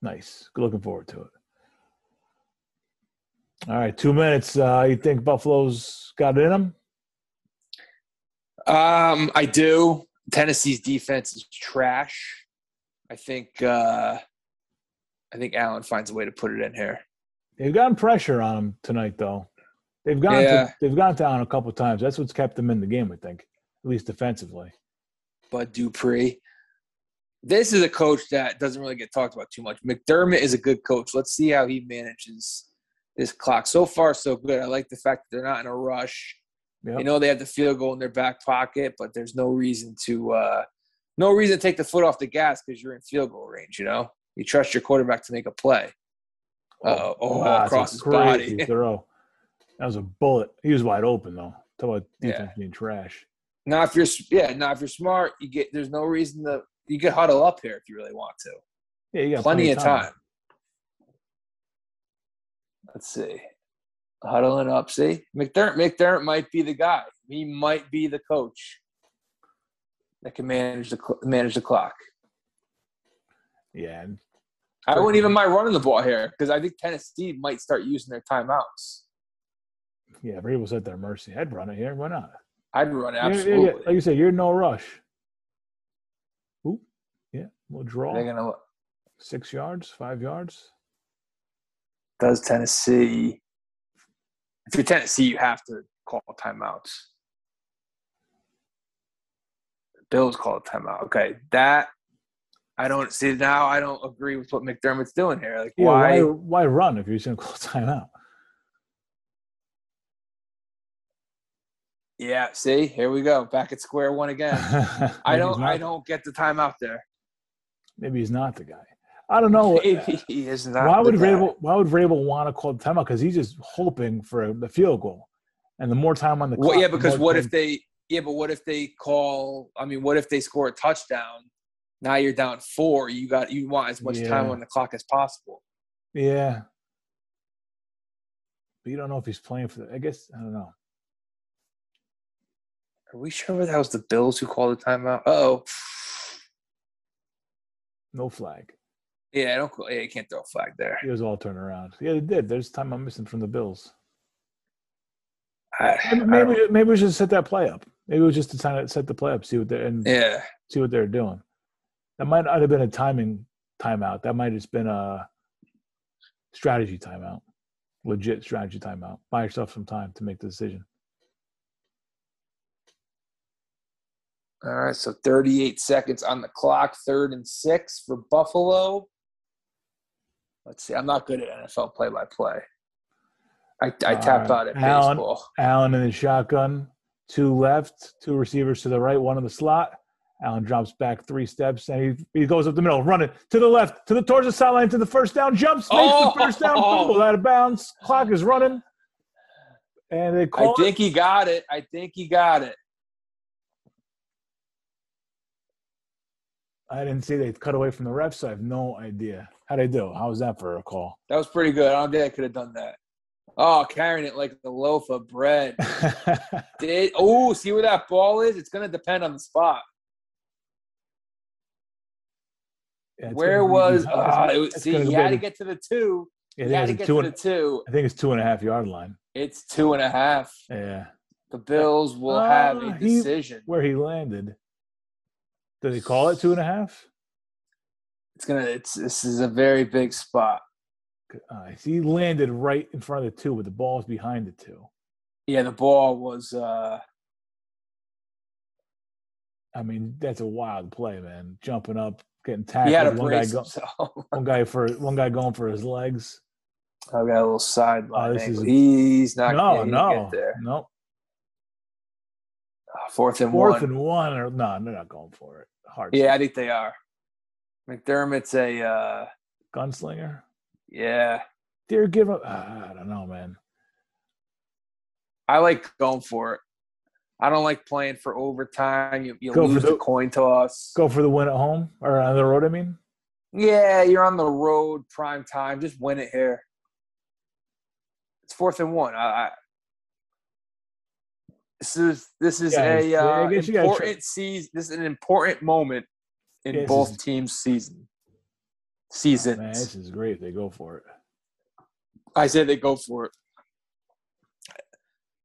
Nice. Looking forward to it. All right, two minutes. Uh, you think Buffalo's got it in them? Um, I do. Tennessee's defense is trash. I think. uh I think Allen finds a way to put it in here. They've gotten pressure on them tonight, though. They've gone Yeah. to, they've gone down a couple times. That's what's kept them in the game, I think, at least defensively. Bud Dupree. This is a coach that doesn't really get talked about too much. McDermott is a good coach. Let's see how he manages this clock. So far, so good. I like the fact that they're not in a rush. Yep. You know they have the field goal in their back pocket, but there's no reason to uh, no reason to take the foot off the gas because you're in field goal range. You know you trust your quarterback to make a play. Uh, oh, that's across his body. (laughs) throw. That was a bullet. He was wide open though. Talk about Yeah. defense being trash. Now, if you're yeah, now if you're smart, you get there's no reason to you could huddle up here if you really want to. Yeah, you got plenty, of time. Let's see. Huddling up. See, McDermott. McDermott might be the guy. He might be the coach that can manage the manage the clock. Yeah, I wouldn't even mind running the ball here because I think Tennessee might start using their timeouts. Yeah, Vrabel's at their mercy. I'd run it here. Why not? I'd run it Yeah, yeah, absolutely. yeah. Like you said, you're in no rush. Oop. Yeah, we'll draw. They're gonna. Six yards, five yards. Does Tennessee? If you're Tennessee, you have to call timeouts. Bills call a timeout. Okay, that I don't see now. I don't agree with what McDermott's doing here. Like, Yeah, why? why, why run if you're just going to call a timeout? Yeah, see, here we go, back at square one again. (laughs) I don't. I don't get the timeout there. Maybe he's not the guy. I don't know. (laughs) He is not. why would. Vrabel? Why would Vrabel want to call the timeout? Because he's just hoping for the field goal, and the more time on the clock. Well, yeah, because what time- if they? Yeah, but what if they call? I mean, what if they score a touchdown? Now you're down four. You got you want as much time on the clock as possible. Yeah, but you don't know if he's playing for. The, I guess I don't know. Are we sure that was the Bills who called the timeout? Oh, No flag. Yeah, I don't. Yeah, you can't throw a flag there. It was all turned around. Yeah, they did. There's time I'm missing from the Bills. I, I Maybe maybe, maybe we should set that play up. Maybe it was just to kind of set the play up, see what they're and yeah, see what they're doing. That might not have been a timing timeout. That might have just been a strategy timeout, legit strategy timeout. Buy yourself some time to make the decision. all right. So 38 seconds on the clock. Third and six for Buffalo. Let's see. I'm not good at NFL play-by-play. I, I tapped Uh, out at Allen. baseball. Allen in the shotgun, two left, two receivers to the right, one in the slot. Allen drops back three steps and he, he goes up the middle, running to the left, to the towards the sideline, to the first down, jumps, makes Oh! the first down, fumble (laughs) out of bounds. Clock is running, and they I call it. think he got it. I think he got it. I didn't see they cut away from the refs. So I have no idea how they do. How was that for a call? That was pretty good. I don't think I could have done that. Oh, carrying it like a loaf of bread. (laughs) Did oh, see where that ball is? It's gonna depend on the spot. Yeah, Where was? ah, it was see, he had to get to the two. I He think had to it's get two to and- the two. I think it's two and a half yard line. It's two and a half. Yeah, The Bills will have a Ah, he- decision. where he landed. Did they call it two and a half? It's gonna. It's this is a very big spot. Uh, he landed right in front of the two, but the ball's behind the two. Yeah, the ball was. uh I mean, that's a wild play, man. Jumping up, getting He tackled. One guy, go, (laughs) one guy for one guy going for his legs. I got a little sideline. Oh, is- He's not. no, yeah, he no, Get there. no. Ah, Fourth and Fourth one. and one, or no, they're not going for it. Hard. Yeah, I think they are. McDermott's a. uh gunslinger. Yeah, They're giving. Uh, I don't know, man. I like going for it. I don't like playing for overtime. You, you Go for lose the, the- coin toss. Go for the win at home or on the road. I mean, Yeah, you're on the road, prime time. Just win it here. It's fourth and one. I, I, this is this is a uh, guess you gotta important season. This is an important moment in Yeah, both is- teams' season. oh, Seasons. man, this is great. They go for it. I say they go for it.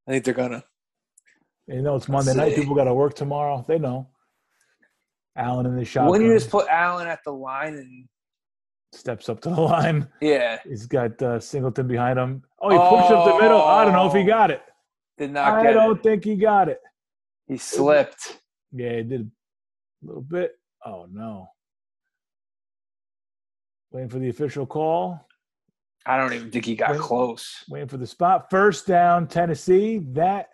I think they're gonna. You know, it's Monday night. People got to work tomorrow. They know. Allen in the shotgun When you just put Allen at the line and steps up to the line. yeah, He's got uh, Singleton behind him. Oh, he pushed up the middle. I don't know if he got it. Did not I don't it. think he got it. He slipped. Yeah, he did a little bit. Oh no. Waiting for the official call. I don't even think he got Wait. close. Waiting for the spot. First down, Tennessee. That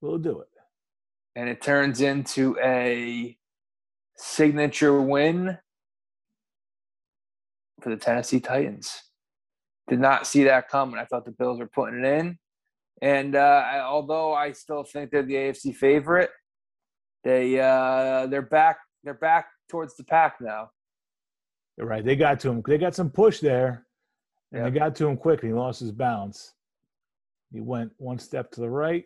will do it. and it turns into a signature win for the Tennessee Titans. Did not see that coming. I thought the Bills were putting it in, and uh, I, although I still think they're the AFC favorite, they uh, they're back. They're back towards the pack now. Right. They got to him. They got some push there, and Yep. they got to him quick, he lost his balance. He went one step to the right.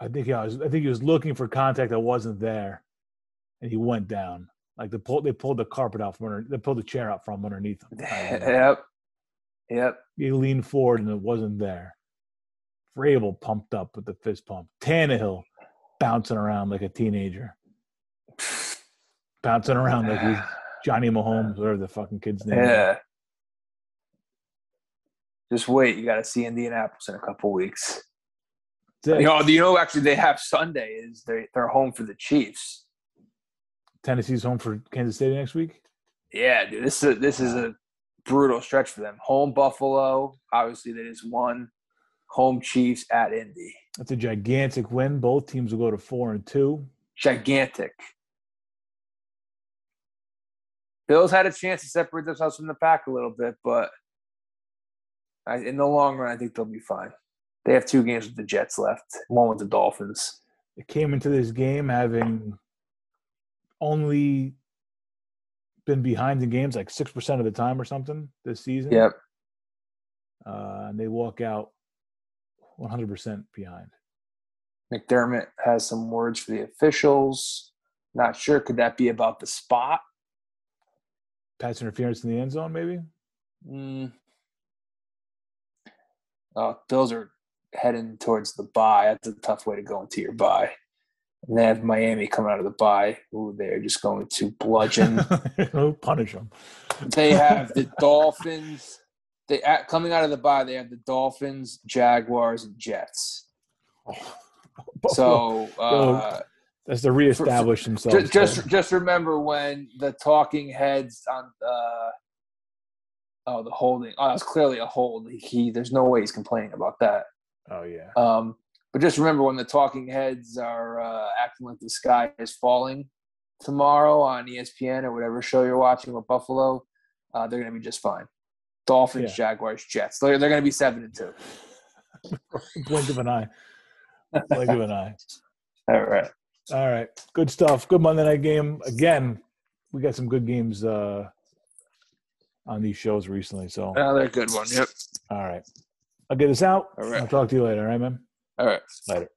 I think he was. I think he was looking for contact that wasn't there, and he went down. Like they pulled, they pulled the carpet out from under. They pulled the chair out from underneath him. (laughs) Yep. Yep. He leaned forward, and it wasn't there. Vrabel pumped up with the fist pump. Tannehill bouncing around like a teenager, bouncing around like he's (sighs) Johnny Mahomes, whatever the fucking kid's name. is. Yeah. Just wait. You got to see Indianapolis in a couple weeks. You know, you know, actually, they have Sunday. Is they they're home for the Chiefs. Tennessee's home for Kansas City next week. Yeah, dude. This is a, this is a brutal stretch for them. Home Buffalo. Obviously, they just won. Home Chiefs at Indy. That's a gigantic win. Both teams will go to four and two. Gigantic. Bills had a chance to separate themselves from the pack a little bit, but I, in the long run, I think they'll be fine. They have two games with the Jets left, one with the Dolphins. They came into this game having only been behind in games like six percent of the time or something this season. Yep. Uh, and they walk out one hundred percent behind. McDermott has some words for the officials. Not sure. Could that be about the spot? Pass interference in the end zone, maybe. Mm. Oh, Bills are heading towards the bye. That's a tough way to go into your bye. And they have Miami coming out of the bye, who they're just going to bludgeon. (laughs) Oh punish them. they have the Dolphins. They at, coming out of the bye. They have the Dolphins, Jaguars, and Jets. (laughs) So (laughs) uh, that's to reestablish themselves. just, just just remember when the talking heads on uh, oh the holding. Oh, that's clearly a hold. He there's no way he's complaining about that. oh yeah. Um, but just remember when the talking heads are uh, acting like the sky is falling tomorrow on ESPN or whatever show you're watching with Buffalo, uh, they're going to be just fine. Dolphins, Yeah. Jaguars, Jets. They're, they're going to be seven and two. (laughs) Blink of an eye. Blink of an eye. (laughs) All right. All right. Good stuff. Good Monday night game. Again, we got some good games uh, on these shows recently. So, Another good one. Yep. all right. I'll get this out. All right. I'll talk to you later. All right, man? All right. Later.